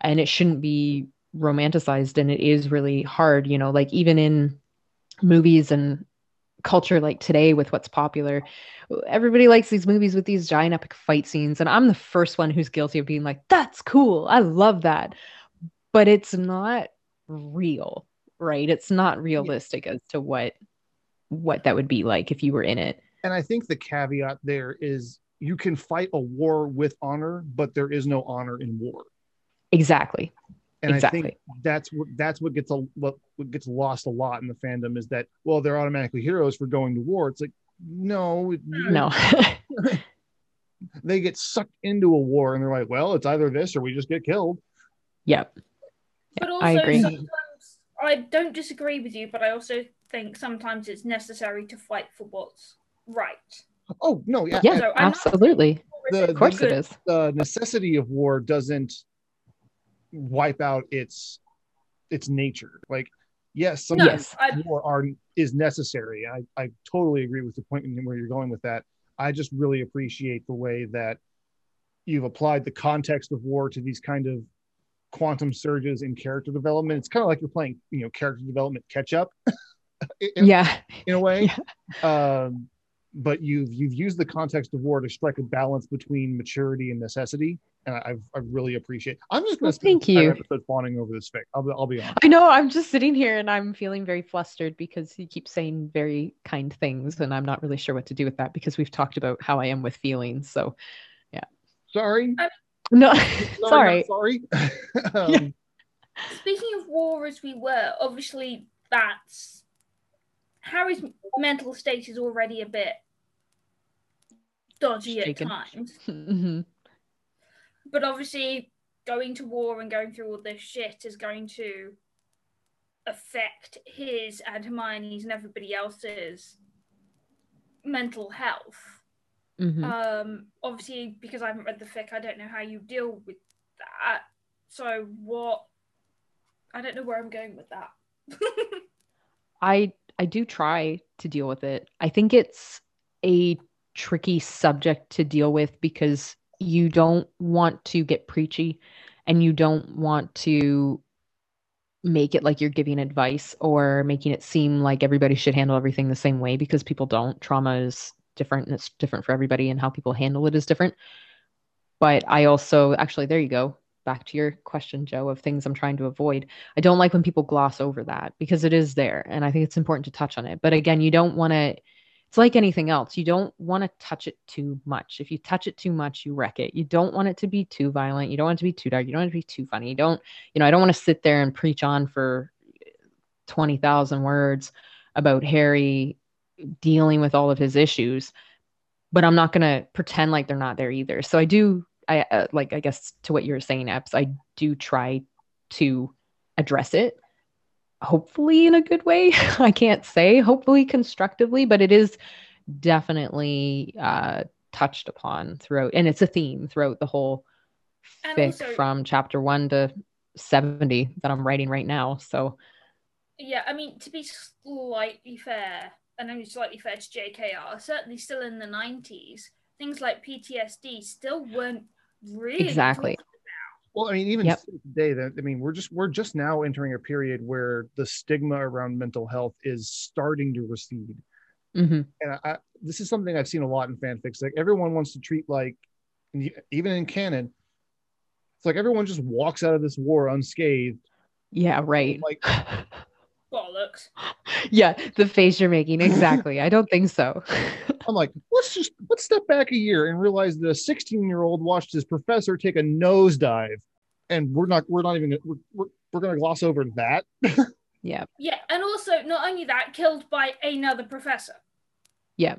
and it shouldn't be romanticized and it is really hard, you know, like even in movies and culture like today with what's popular everybody likes these movies with these giant epic fight scenes and i'm the first one who's guilty of being like that's cool i love that but it's not real right it's not realistic as to what what that would be like if you were in it. And I think the caveat there is you can fight a war with honor, but there is no honor in war. Exactly. And exactly. I think that's what that's what gets a what, what gets lost a lot in the fandom is that well they're automatically heroes for going to war. It's like no, no. they get sucked into a war and they're like, well, it's either this or we just get killed. Yep. But also, I agree. sometimes I don't disagree with you, but I also think sometimes it's necessary to fight for what's right. Oh no, yeah, yeah, so absolutely. The, of course, the, it is. The necessity of war doesn't wipe out its its nature. Like, yes, sometimes no, war are, is necessary. I I totally agree with the point where you're going with that. I just really appreciate the way that you've applied the context of war to these kind of quantum surges in character development. It's kind of like you're playing, you know, character development catch up. in, yeah, in a way. Yeah. Um, but you've you've used the context of war to strike a balance between maturity and necessity, and I, I really appreciate. It. I'm just going to well, thank you. Episode fawning over this fic. I'll, I'll be honest. I know. I'm just sitting here and I'm feeling very flustered because he keeps saying very kind things, and I'm not really sure what to do with that because we've talked about how I am with feelings. So, yeah. Sorry. no, sorry. Sorry. um, yeah. Speaking of war, as we were, obviously that's Harry's mental state is already a bit dodgy Shaken. at times. mm-hmm. But obviously, going to war and going through all this shit is going to affect his and Hermione's and everybody else's mental health. Mm-hmm. Um, obviously, because I haven't read the fic, I don't know how you deal with that. So, what? I don't know where I'm going with that. I I do try to deal with it. I think it's a tricky subject to deal with because you don't want to get preachy and you don't want to make it like you're giving advice or making it seem like everybody should handle everything the same way because people don't. Trauma is different and it's different for everybody and how people handle it is different. But I also actually there you go back to your question, Joe, of things I'm trying to avoid. I don't like when people gloss over that because it is there. And I think it's important to touch on it. But again, you don't want to, it's like anything else. You don't want to touch it too much. If you touch it too much, you wreck it. You don't want it to be too violent. You don't want it to be too dark. You don't want it to be too funny. You don't, you know, I don't want to sit there and preach on for 20,000 words about Harry dealing with all of his issues. But I'm not going to pretend like they're not there either. So I do I uh, like I guess to what you were saying, Epps, I do try to address it. Hopefully in a good way. I can't say hopefully constructively, but it is definitely uh, touched upon throughout, and it's a theme throughout the whole fic also, from chapter one to seventy that I'm writing right now. So, yeah, I mean to be slightly fair, and only slightly fair to JKR, certainly still in the '90s things like PTSD still weren't really exactly. Well, I mean, even yep. today, that I mean, we're just we're just now entering a period where the stigma around mental health is starting to recede. Mm-hmm. And I, this is something I've seen a lot in fanfics. Like everyone wants to treat like, even in canon, it's like everyone just walks out of this war unscathed. Yeah, right. Like bollocks. Yeah, the face you're making. Exactly. I don't think so. I'm like, let's just let's step back a year and realize that a 16 year old watched his professor take a nosedive, and we're not we're not even we're we're, we're gonna gloss over that. yeah. Yeah, and also not only that, killed by another professor. Yeah.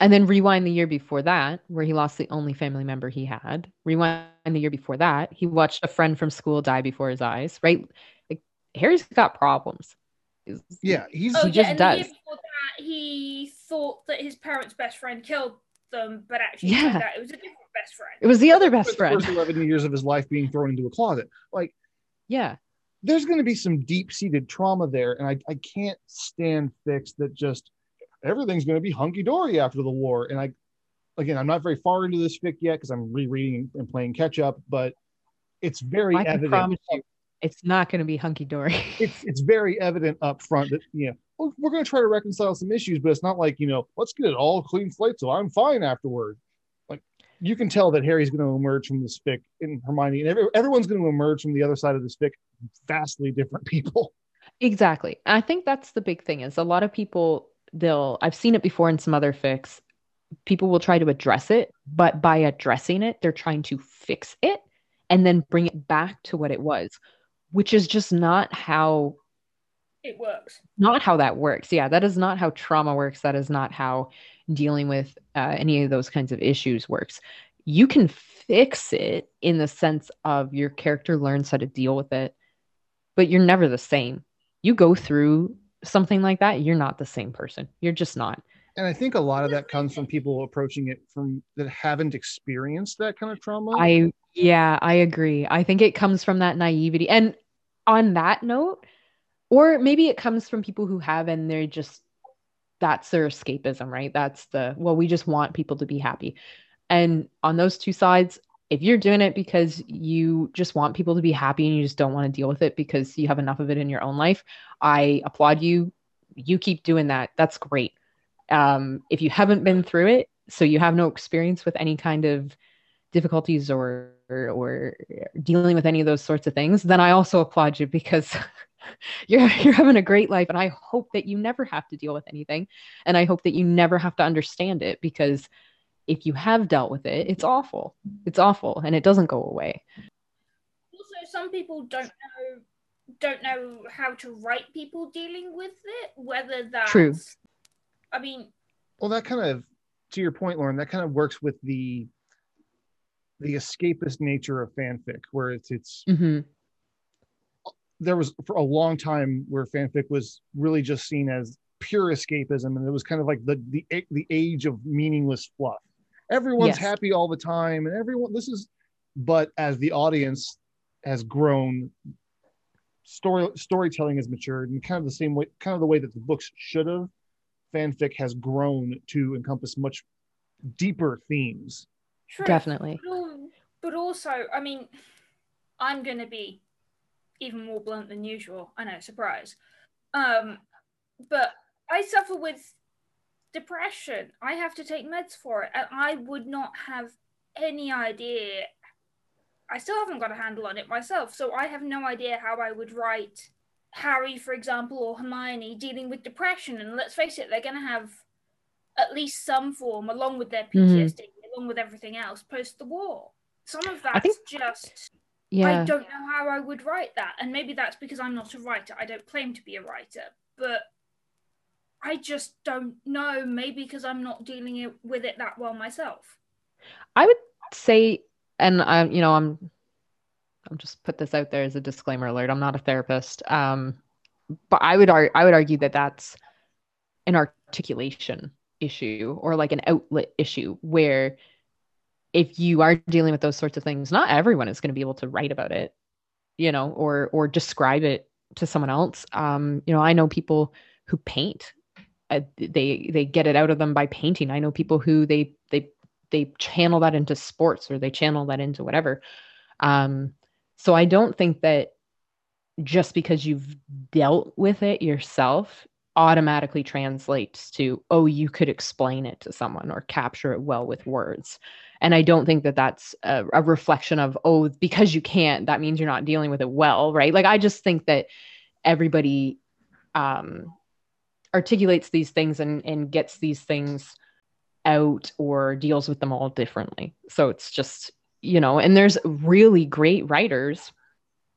And then rewind the year before that, where he lost the only family member he had. Rewind the year before that, he watched a friend from school die before his eyes, right? Like Harry's got problems. Yeah, he's oh, he just yeah, does. That, he thought that his parents' best friend killed them, but actually, yeah, that it was a different best friend. It was the other best friend. The first eleven years of his life being thrown into a closet, like yeah, there's going to be some deep seated trauma there, and I I can't stand fics that just everything's going to be hunky dory after the war, and I again I'm not very far into this fic yet because I'm rereading and playing catch up, but it's very I evident. You, it's not going to be hunky dory. it's it's very evident up front that you know oh, we're going to try to reconcile some issues, but it's not like you know let's get it all clean slate so I'm fine afterward. Like you can tell that Harry's going to emerge from this fic and Hermione and every, everyone's going to emerge from the other side of this fic vastly different people. Exactly. I think that's the big thing is a lot of people they'll I've seen it before in some other fics. People will try to address it, but by addressing it, they're trying to fix it and then bring it back to what it was which is just not how it works. Not how that works. Yeah, that is not how trauma works. That is not how dealing with uh, any of those kinds of issues works. You can fix it in the sense of your character learns how to deal with it, but you're never the same. You go through something like that, you're not the same person. You're just not. And I think a lot of that comes from people approaching it from that haven't experienced that kind of trauma. I yeah, I agree. I think it comes from that naivety. And on that note, or maybe it comes from people who have and they're just that's their escapism, right? That's the well, we just want people to be happy. And on those two sides, if you're doing it because you just want people to be happy and you just don't want to deal with it because you have enough of it in your own life, I applaud you. You keep doing that. That's great. Um, if you haven't been through it, so you have no experience with any kind of difficulties or, or, or dealing with any of those sorts of things, then I also applaud you because you're you're having a great life and I hope that you never have to deal with anything and I hope that you never have to understand it because if you have dealt with it, it's awful. It's awful and it doesn't go away. Also, some people don't know don't know how to write people dealing with it, whether that's True. I mean, Well, that kind of, to your point, Lauren, that kind of works with the the escapist nature of fanfic, where it's it's Mhm. there was for a long time where fanfic was really just seen as pure escapism, and it was kind of like the the the age of meaningless fluff. Everyone's Yes. happy all the time, and everyone this is. But as the audience has grown, story storytelling has matured, and kind of the same way, kind of the way that the books should have. Fanfic has grown to encompass much deeper themes. true. Definitely. But, but also, I mean, I'm going to be even more blunt than usual. I know, surprise. Um, but I suffer with depression. I have to take meds for it, and I would not have any idea. I still haven't got a handle on it myself, so I have no idea how I would write Harry, for example, or Hermione dealing with depression. And let's face it, they're going to have at least some form, along with their. Hmm. PTSD, along with everything else, post the war. Some of that's think- just Yeah. I don't know how I would write that. And maybe that's because I'm not a writer. I don't claim to be a writer. But I just don't know. Maybe because I'm not dealing it, with it that well myself. I would say, and I'm, you know, I'm, I'm just put this out there as a disclaimer alert. I'm not a therapist, um, but I would, ar- I would argue that that's an articulation issue or like an outlet issue where if you are dealing with those sorts of things, not everyone is going to be able to write about it, you know, or or describe it to someone else. Um, you know, I know people who paint. Uh, they they get it out of them by painting. I know people who they they they channel that into sports or they channel that into whatever. Um, so I don't think that just because you've dealt with it yourself automatically translates to oh you could explain it to someone or capture it well with words. And i don't think that that's a, a reflection of oh because you can't that means you're not dealing with it well right? Like i just think that everybody um articulates these things and and gets these things out or deals with them all differently. So it's just you know and there's really great writers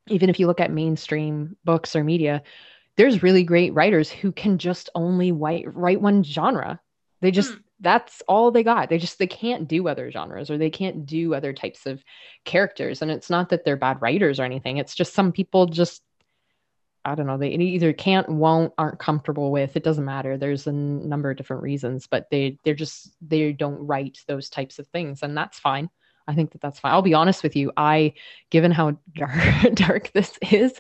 even if you look at mainstream books or media there's really great writers who can just only write, write one genre. They just Hmm. that's all they got. They just they can't do other genres or they can't do other types of characters. And it's not that they're bad writers or anything. It's just some people just i don't know they either can't won't aren't comfortable with it doesn't matter. There's a number of different reasons but they they're just they don't write those types of things and that's fine i think that that's fine i'll be honest with you i given how dark, dark this is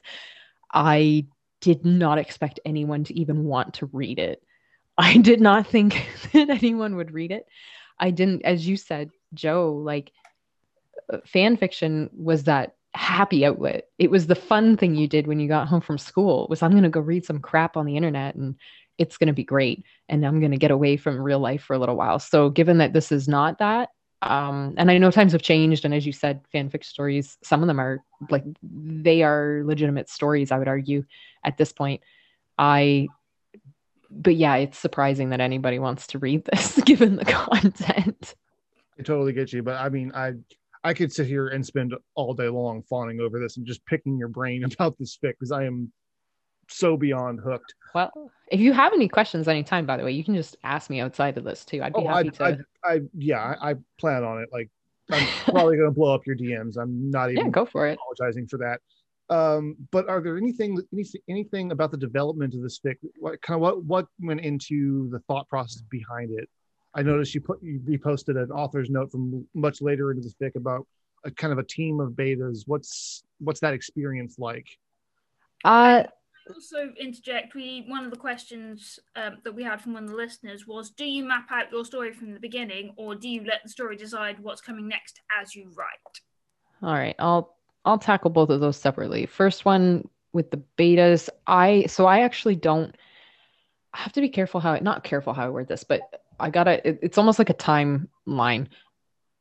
i did not expect anyone to even want to read it I did not think that anyone would read it. I didn't, as you said, Joe, like uh, fan fiction was that happy outlet. It was the fun thing you did when you got home from school was I'm going to go read some crap on the internet and it's going to be great. And I'm going to get away from real life for a little while. So given that this is not that, um, and I know times have changed. And as you said, fanfic stories, some of them are like, they are legitimate stories, I would argue at this point. I but yeah, it's surprising that anybody wants to read this given the content. I totally get you, but I mean, I I could sit here and spend all day long fawning over this and just picking your brain about this fic because I am so beyond hooked. Well, if you have any questions anytime, by the way, you can just ask me outside of this too. I'd be Oh, I, happy to. I, I, yeah, I, I plan on it. Like, I'm probably gonna blow up your DMs. I'm not even yeah, go for it. apologizing for that. Um, but are there anything, any, anything about the development of this fic? What kind of what what went into the thought process behind it? I noticed you put you reposted an author's note from much later into this fic about a kind of a team of betas. What's what's that experience like? Uh, also interject. We one of the questions um, that we had from one of the listeners was: Do you map out your story from the beginning, or do you let the story decide what's coming next as you write? All right, I'll I'll tackle both of those separately. First one with the betas, I so I actually don't. I have to be careful how I not careful how I word this, but I gotta. It, it's almost like a timeline.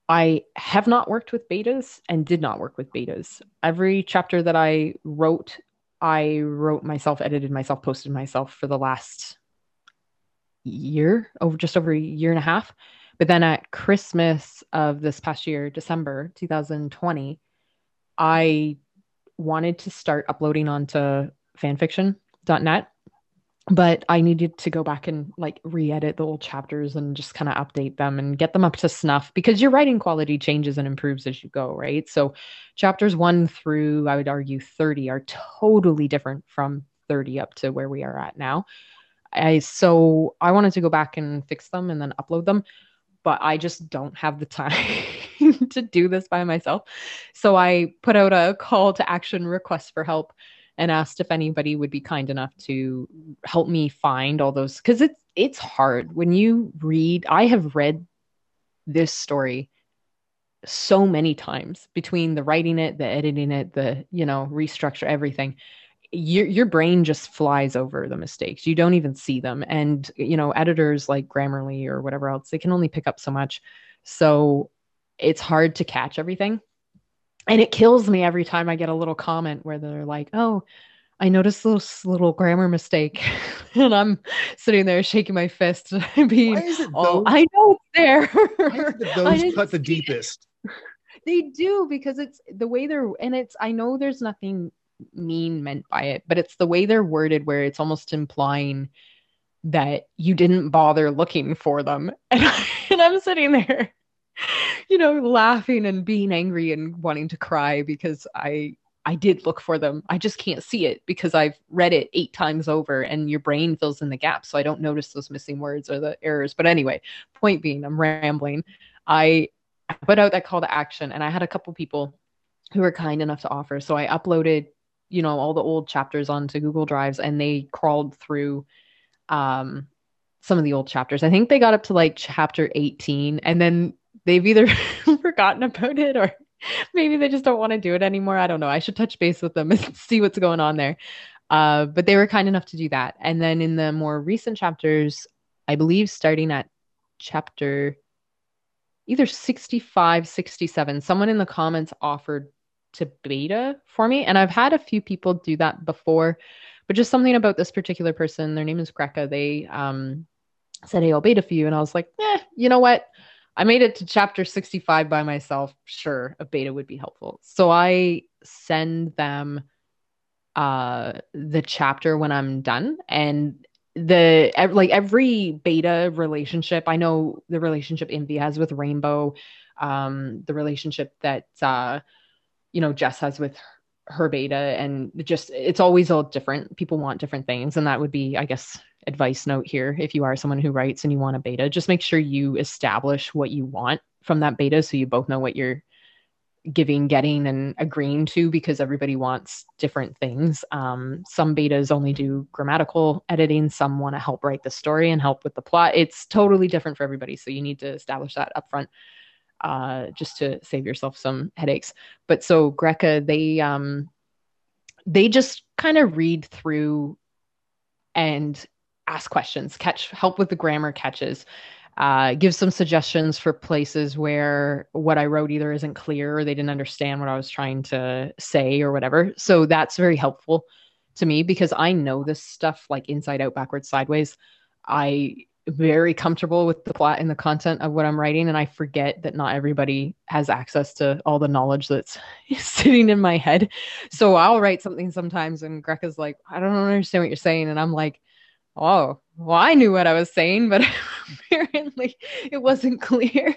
I have not worked with betas and did not work with betas. Every chapter that I wrote, I wrote myself, edited myself, posted myself for the last year, over just over a year and a half. But then at Christmas of this past year, December 2020, I wanted to start uploading onto fanfiction.net but I needed to go back and like re-edit the old chapters and just kind of update them and get them up to snuff because your writing quality changes and improves as you go, right? So chapters 1 through I would argue 30 are totally different from 30 up to where we are at now. I so I wanted to go back and fix them and then upload them, but I just don't have the time to do this by myself. So I put out a call to action request for help and asked if anybody would be kind enough to help me find all those because it's it's hard. When you read i have read this story so many times between the writing it the editing it the you know restructure everything. Your your brain just flies over the mistakes. You don't even see them. And you know editors like grammarly or whatever else they can only pick up so much. So it's hard to catch everything and it kills me every time I get a little comment where they're like, "Oh, I noticed this little grammar mistake," and I'm sitting there shaking my fist, and being, "Oh, I know it's there." those cut the deepest. They do because it's the way they're, and it's. I know there's nothing mean meant by it, but it's the way they're worded where it's almost implying that you didn't bother looking for them, and, I, and I'm sitting there you know, laughing and being angry and wanting to cry because I I did look for them. I just can't see it because I've read it eight times over and your brain fills in the gaps. So I don't notice those missing words or the errors. But anyway, point being, I'm rambling. I put out that call to action and I had a couple people who were kind enough to offer. So I uploaded, you know, all the old chapters onto Google Drives and they crawled through um some of the old chapters. I think they got up to like chapter 18 and then they've either forgotten about it or maybe they just don't want to do it anymore. I don't know. I should touch base with them and see what's going on there. Uh, but they were kind enough to do that. And then in the more recent chapters, I believe starting at chapter either 65, 67, someone in the comments offered to beta for me. And I've had a few people do that before, but just something about this particular person, their name is Greca. They um, said, Hey, I'll beta for you. And I was like, eh, you know what? I made it to chapter 65 by myself. Sure, a beta would be helpful. So I send them uh the chapter when I'm done and the like every beta relationship I know the relationship Envy has with Rainbow um the relationship that uh you know Jess has with her beta and just it's always all different people want different things and that would be I guess advice note here. If you are someone who writes and you want a beta just make sure you establish what you want from that beta so you both know what you're giving getting and agreeing to because everybody wants different things. Um, some betas only do grammatical editing. Some want to help write the story and help with the plot. It's totally different for everybody so you need to establish that upfront uh, just to save yourself some headaches. But so greca they um they just kind of read through and ask questions, catch help with the grammar catches, uh, give some suggestions for places where what I wrote either isn't clear or they didn't understand what I was trying to say or whatever. So that's very helpful to me because I know this stuff like inside out, backwards, sideways. I very comfortable with the plot and the content of what I'm writing, and I forget that not everybody has access to all the knowledge that's sitting in my head. So I'll write something sometimes, and Greca's like, "I don't understand what you're saying," and I'm like, oh, well, I knew what I was saying, but apparently it wasn't clear.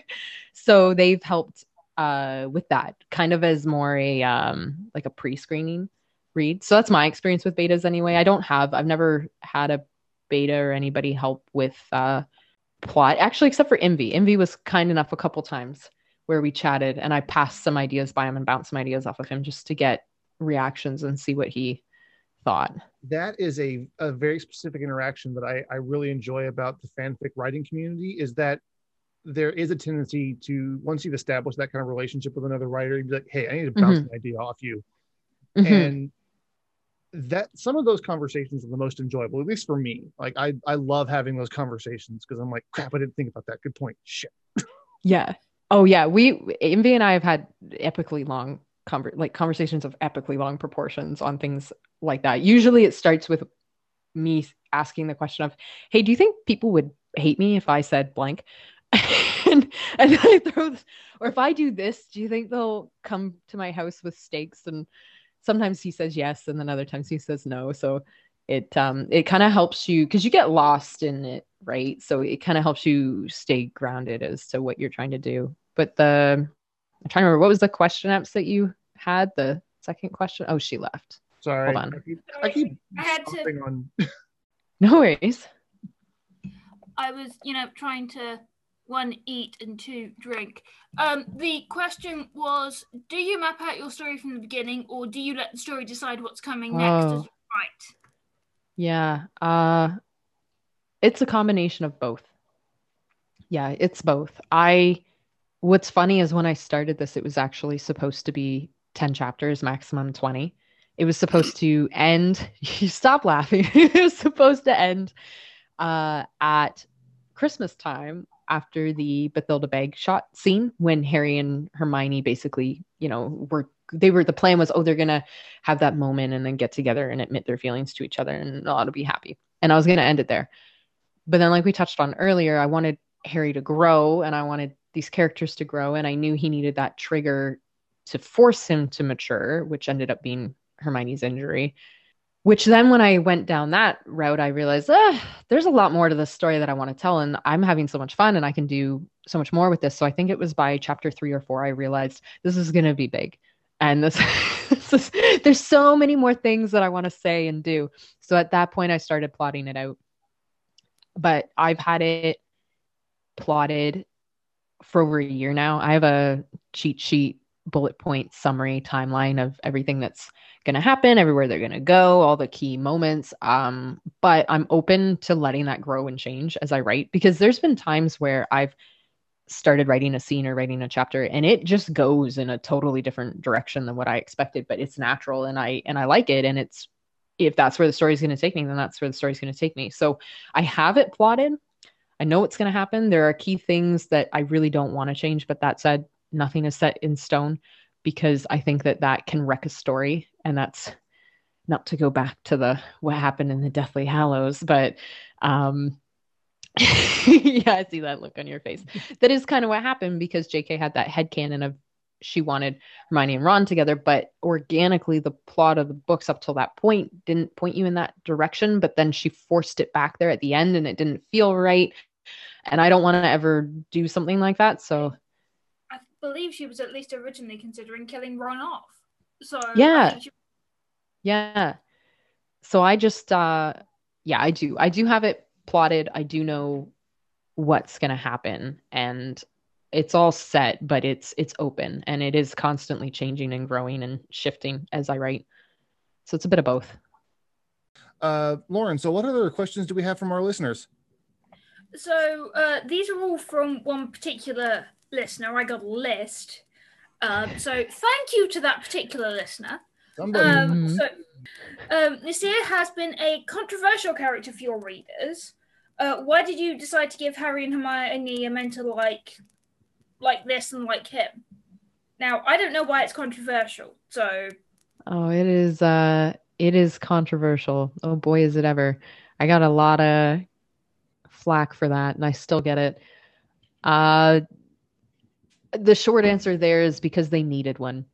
So they've helped uh, with that, kind of as more a um, like a pre-screening read. So that's my experience with betas anyway. I don't have, I've never had a beta or anybody help with uh, plot, actually, except for Envy. Envy was kind enough a couple times where we chatted and I passed some ideas by him and bounced some ideas off of him just to get reactions and see what he thought. That is a, a very specific interaction that I, I really enjoy about the fanfic writing community is that there is a tendency to once you've established that kind of relationship with another writer, you'd be like, hey, I need to bounce Mhm. an idea off you. Mhm. And that some of those conversations are the most enjoyable, at least for me. Like I, I love having those conversations because I'm like, crap, I didn't think about that. Good point. Shit. Yeah. Oh yeah. We Envy and I have had epically long conver- like conversations of epically long proportions on things like that. Usually it starts with me asking the question of, "Hey, do you think people would hate me if I said blank?" and, and then I throw this, or if I do this, do you think they'll come to my house with stakes? And sometimes he says yes, and then other times he says no. So it um it kind of helps you because you get lost in it, right? So it kind of helps you stay grounded as to what you're trying to do. But the I'm trying to remember what was the question apps that you had. The second question. Oh, she left. Sorry. Hold on. I keep, I keep I had to- on. No worries. I was, you know, trying to one eat and two drink. Um, the question was: Do you map out your story from the beginning, or do you let the story decide what's coming next? Oh. As you write? Yeah. Uh it's a combination of both. Yeah, it's both. I what's funny is when I started this, it was actually supposed to be 10 chapters, maximum 20. It was supposed to end. You stop laughing. it was supposed to end uh at Christmas time after the Bathilda Bagshot scene when Harry and Hermione basically, you know, were they were the plan was, oh, they're gonna have that moment and then get together and admit their feelings to each other and all it'll be happy. And I was gonna end it there. But then, like we touched on earlier, I wanted Harry to grow and I wanted these characters to grow, and I knew he needed that trigger to force him to mature, which ended up being Hermione's injury. Which then, when I went down that route, I realized ah, there's a lot more to this story that I want to tell, and I'm having so much fun, and I can do so much more with this. So I think it was by chapter three or four I realized this is going to be big, and this, this is, there's so many more things that I want to say and do. So at that point, I started plotting it out. But I've had it plotted for over a year now. I have a cheat sheet, bullet point summary timeline of everything that's going to happen, everywhere they're going to go, all the key moments. Um, but I'm open to letting that grow and change as I write because there's been times where I've started writing a scene or writing a chapter and it just goes in a totally different direction than what I expected, but it's natural and I and I like it and it's if that's where the story's going to take me, then that's where the story's going to take me. So I have it plotted. I know what's going to happen. There are key things that I really don't want to change, but that said, nothing is set in stone because I think that that can wreck a story and that's not to go back to the what happened in the Deathly Hallows, but um yeah, I see that look on your face. That is kind of what happened because JK had that headcanon of she wanted Hermione and Ron together, but organically the plot of the books up till that point didn't point you in that direction, but then she forced it back there at the end and it didn't feel right. And I don't want to ever do something like that. So I believe she was at least originally considering killing Ron off. So Yeah. She- Yeah. So I just uh yeah, I do. I do have it plotted. I do know what's going to happen and it's all set, but it's it's open and it is constantly changing and growing and shifting as I write. So it's a bit of both. Uh, Lauren, so what other questions do we have from our listeners? So uh, these are all from one particular listener. I got a list. Um, so thank you to that particular listener. Somebody, Um, Mhm. so um, Nasir has been a controversial character for your readers. Uh, why did you decide to give Harry and Hermione a mentor like like this and like him? Now I don't know why it's controversial. So Oh, it is uh it is controversial. Oh boy, is it ever. I got a lot of flack for that and I still get it. Uh the short answer there is because they needed one.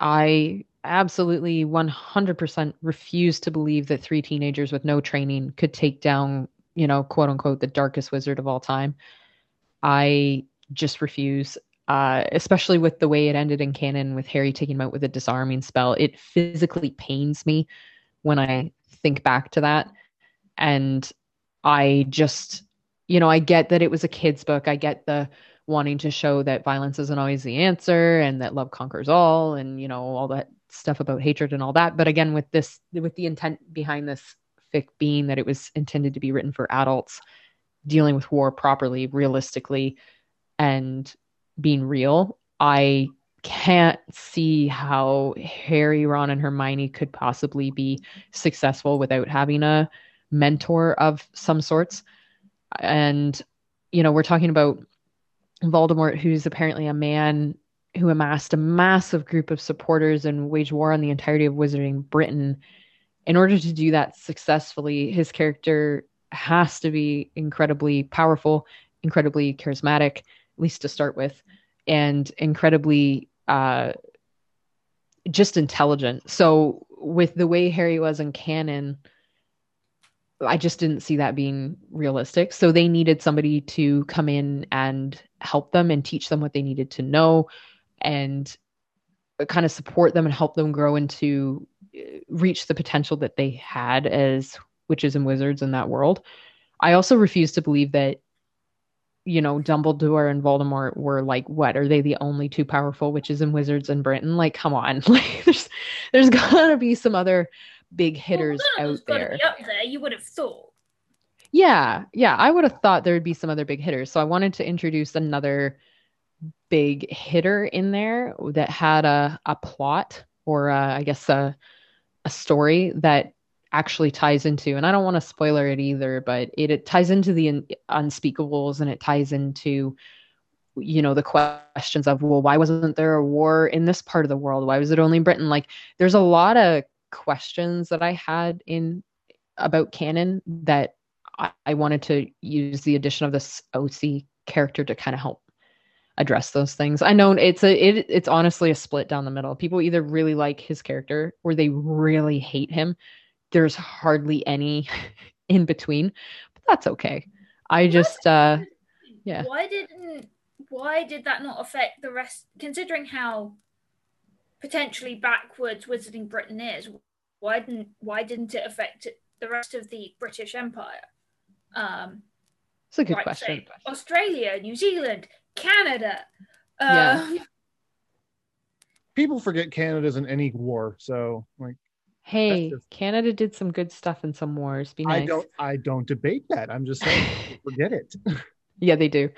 I absolutely 100% refuse to believe that three teenagers with no training could take down, you know, quote unquote, the darkest wizard of all time. I just refuse, uh, especially with the way it ended in canon with Harry taking him out with a disarming spell. It physically pains me when I think back to that. And I just, you know, I get that it was a kid's book. I get the wanting to show that violence isn't always the answer and that love conquers all and, you know, all that stuff about hatred and all that. But again, with this, with the intent behind this fic being that it was intended to be written for adults, dealing with war properly, realistically, and being real, I can't see how Harry, Ron, and Hermione could possibly be successful without having a mentor of some sorts. And, you know, we're talking about Voldemort, who's apparently a man who amassed a massive group of supporters and waged war on the entirety of Wizarding Britain. In order to do that successfully, his character has to be incredibly powerful, incredibly charismatic, at least to start with, and incredibly uh, just intelligent. So, with the way Harry was in canon, I just didn't see that being realistic. So, they needed somebody to come in and help them and teach them what they needed to know and kind of support them and help them grow into uh, reach the potential that they had as witches and wizards in that world. I also refuse to believe that you know Dumbledore and Voldemort were like what are they the only two powerful witches and wizards in Britain? Like come on. Like there's there's got to be some other big hitters well, out there. Up there. You would have thought. Yeah, yeah, I would have thought there would be some other big hitters. So I wanted to introduce another big hitter in there that had a, a plot or a, I guess a, a story that actually ties into and i don't want to spoiler it either but it, it ties into the un- unspeakables and it ties into you know the questions of well why wasn't there a war in this part of the world why was it only britain like there's a lot of questions that i had in about canon that I, I wanted to use the addition of this oc character to kind of help address those things. I know it's a it, it's honestly a split down the middle. People either really like his character or they really hate him. There's hardly any in between, but that's okay. I just uh yeah. Why didn't why did that not affect the rest considering how potentially backwards Wizarding Britain is? Why didn't why didn't it affect the rest of the British Empire? Um it's a good right, question. Australia, New Zealand, Canada. Uh, yeah. People forget Canada's in any war, so like. Hey, just... Canada did some good stuff in some wars. Be nice. I don't. I don't debate that. I'm just saying, forget it. yeah, they do.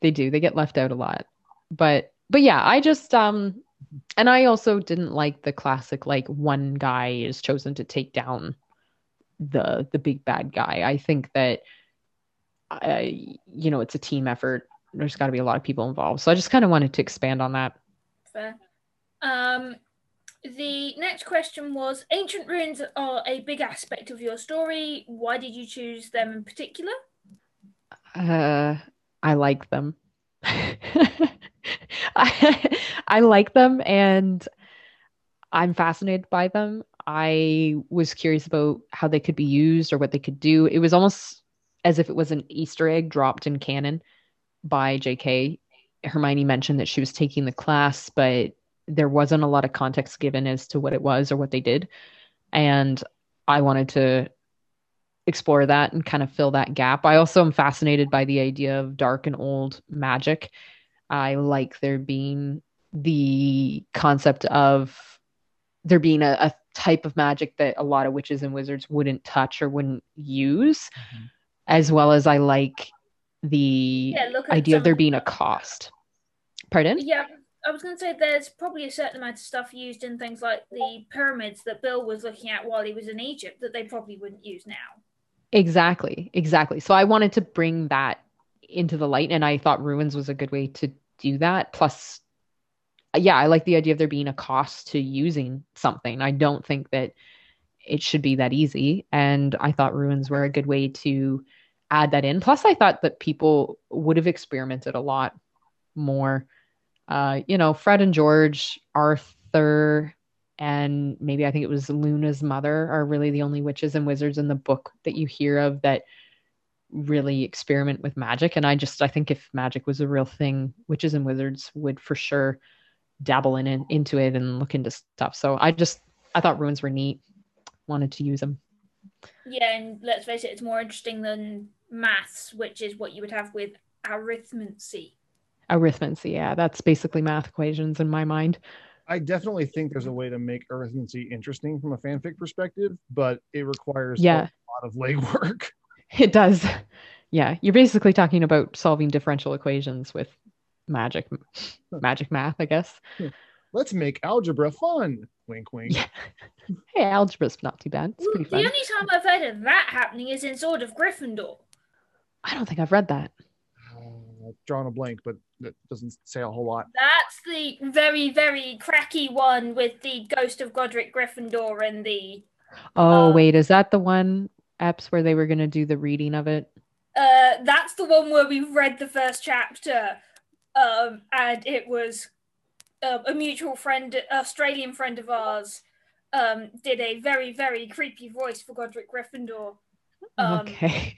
They do. They get left out a lot. But but yeah, I just um, and I also didn't like the classic like one guy is chosen to take down the the big bad guy. I think that I, you know, it's a team effort there's got to be a lot of people involved. So I just kind of wanted to expand on that. Fair. Um, the next question was Ancient Runes are a big aspect of your story. Why did you choose them in particular? Uh, I like them. I, I like them and I'm fascinated by them. I was curious about how they could be used or what they could do. It was almost as if it was an Easter egg dropped in canon by JK. Hermione mentioned that she was taking the class, but there wasn't a lot of context given as to what it was or what they did. And I wanted to explore that and kind of fill that gap. I also am fascinated by the idea of dark and old magic. I like there being the concept of there being a, a type of magic that a lot of witches and wizards wouldn't touch or wouldn't use, mm-hmm. as well as I like the yeah, idea of there being a cost. Pardon? Yeah, I was going to say there's probably a certain amount of stuff used in things like the pyramids that Bill was looking at while he was in Egypt that they probably wouldn't use now. Exactly, exactly. So I wanted to bring that into the light, and I thought runes was a good way to do that. Plus, yeah, I like the idea of there being a cost to using something. I don't think that it should be that easy, and I thought runes were a good way to add that in. Plus, I thought that people would have experimented a lot more. Uh, you know, Fred and George, Arthur, and maybe I think it was Luna's mother are really the only witches and wizards in the book that you hear of that really experiment with magic. And I just I think if magic was a real thing, witches and wizards would for sure dabble in it, into it and look into stuff. So I just I thought runes were neat. Wanted to use them. Yeah, and let's face it, it's more interesting than maths, which is what you would have with arithmancy. Arithmancy, yeah, that's basically math equations in my mind. I definitely think there's a way to make arithmancy interesting from a fanfic perspective, but it requires Yeah. a lot of legwork. It does. Yeah, you're basically talking about solving differential equations with magic magic math, I guess. Hmm. Let's make algebra fun. Wink, wink. Yeah. Hey, algebra's not too bad. It's pretty The only time I've heard of that happening is in Sword of Gryffindor. I don't think I've read that. Uh, drawn a blank, but that doesn't say a whole lot. That's the very, very cracky one with the ghost of Godric Gryffindor and the. Oh, Uh, wait, is that the one apps where they were going to do the reading of it? Uh, that's the one where we read the first chapter, um, and it was um, a mutual friend, Australian friend of ours, um, did a very, very creepy voice for Godric Gryffindor. Um, okay.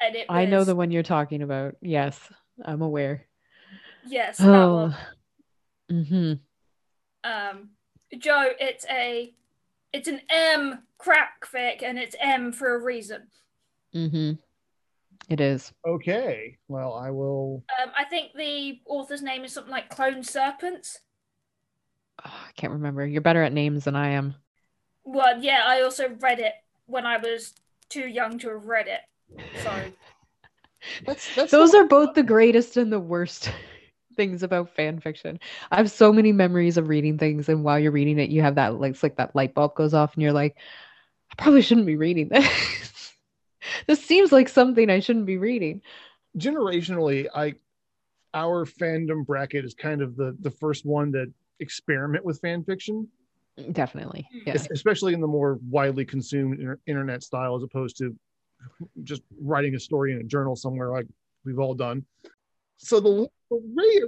And it I know the one you're talking about. Yes, I'm aware. Yes, Oh. one. hmm Um, Joe, it's a, it's an M crack fic, and it's M for a reason. hmm It is. Okay. Well, I will. Um, I think the author's name is something like Clone Serpents. Oh, I can't remember. You're better at names than I am. Well, yeah, I also read it when I was too young to have read it. So That's, that's Those not- are both the greatest and the worst things about fan fiction. I have so many memories of reading things, and while you're reading it, you have that like it's like that light bulb goes off, and you're like, I probably shouldn't be reading this. this seems like something I shouldn't be reading. generationally. I our fandom bracket is kind of the the first one that experiment with fan fiction, Definitely. Yeah. especially in the more widely consumed inter- internet style, as opposed to just writing a story in a journal somewhere like we've all done. So the, the way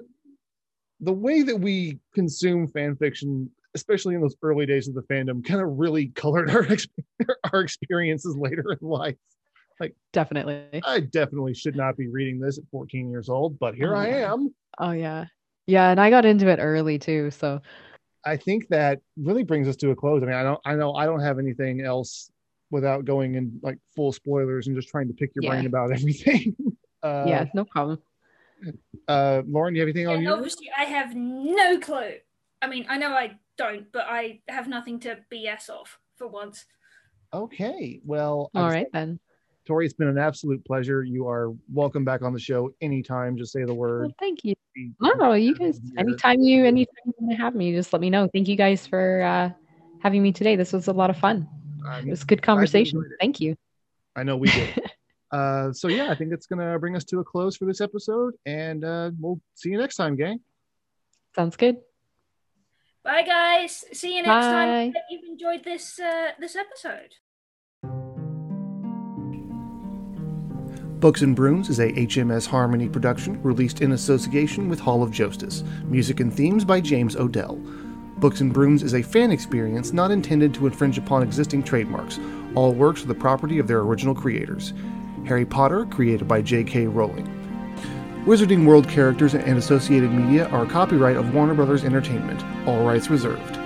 the way that we consume fan fiction, especially in those early days of the fandom, kind of really colored our our experiences later in life. Like definitely. I definitely should not be reading this at 14 years old, but here Oh, I yeah. am. Oh yeah. Yeah, and I got into it early too, so I think that really brings us to a close. I mean, I don't, I know, I don't have anything else without going in like full spoilers and just trying to pick your brain about everything. Uh, yeah, no problem. Uh, Lauren, do you have anything on and you? obviously, I have no clue. I mean, I know I don't, but I have nothing to BS off for once. Okay. Well, All I'm right then. Tori, it's been an absolute pleasure. You are welcome back on the show anytime. Just say the Well, word. thank you. We- No, you guys anytime you anytime you want to have me, just let me know. Thank you guys for uh having me today. This was a lot of fun. I'm- It was a good conversation. it. Thank you. I know we did. uh, so yeah, I think it's gonna bring us to a close for this episode, and uh, we'll see you next time, gang. Sounds good. Bye, guys. See you next time. Bye. Hope you've enjoyed this uh, this episode. Books and Brooms is a HMS Harmony production released in association with Hall of Joestice. Music and themes by James Odell. Books and Brooms is a fan experience not intended to infringe upon existing trademarks. All works are the property of their original creators. Harry Potter, created by J.K. Rowling. Wizarding World characters and associated media are copyright of Warner Brothers Entertainment. All rights reserved.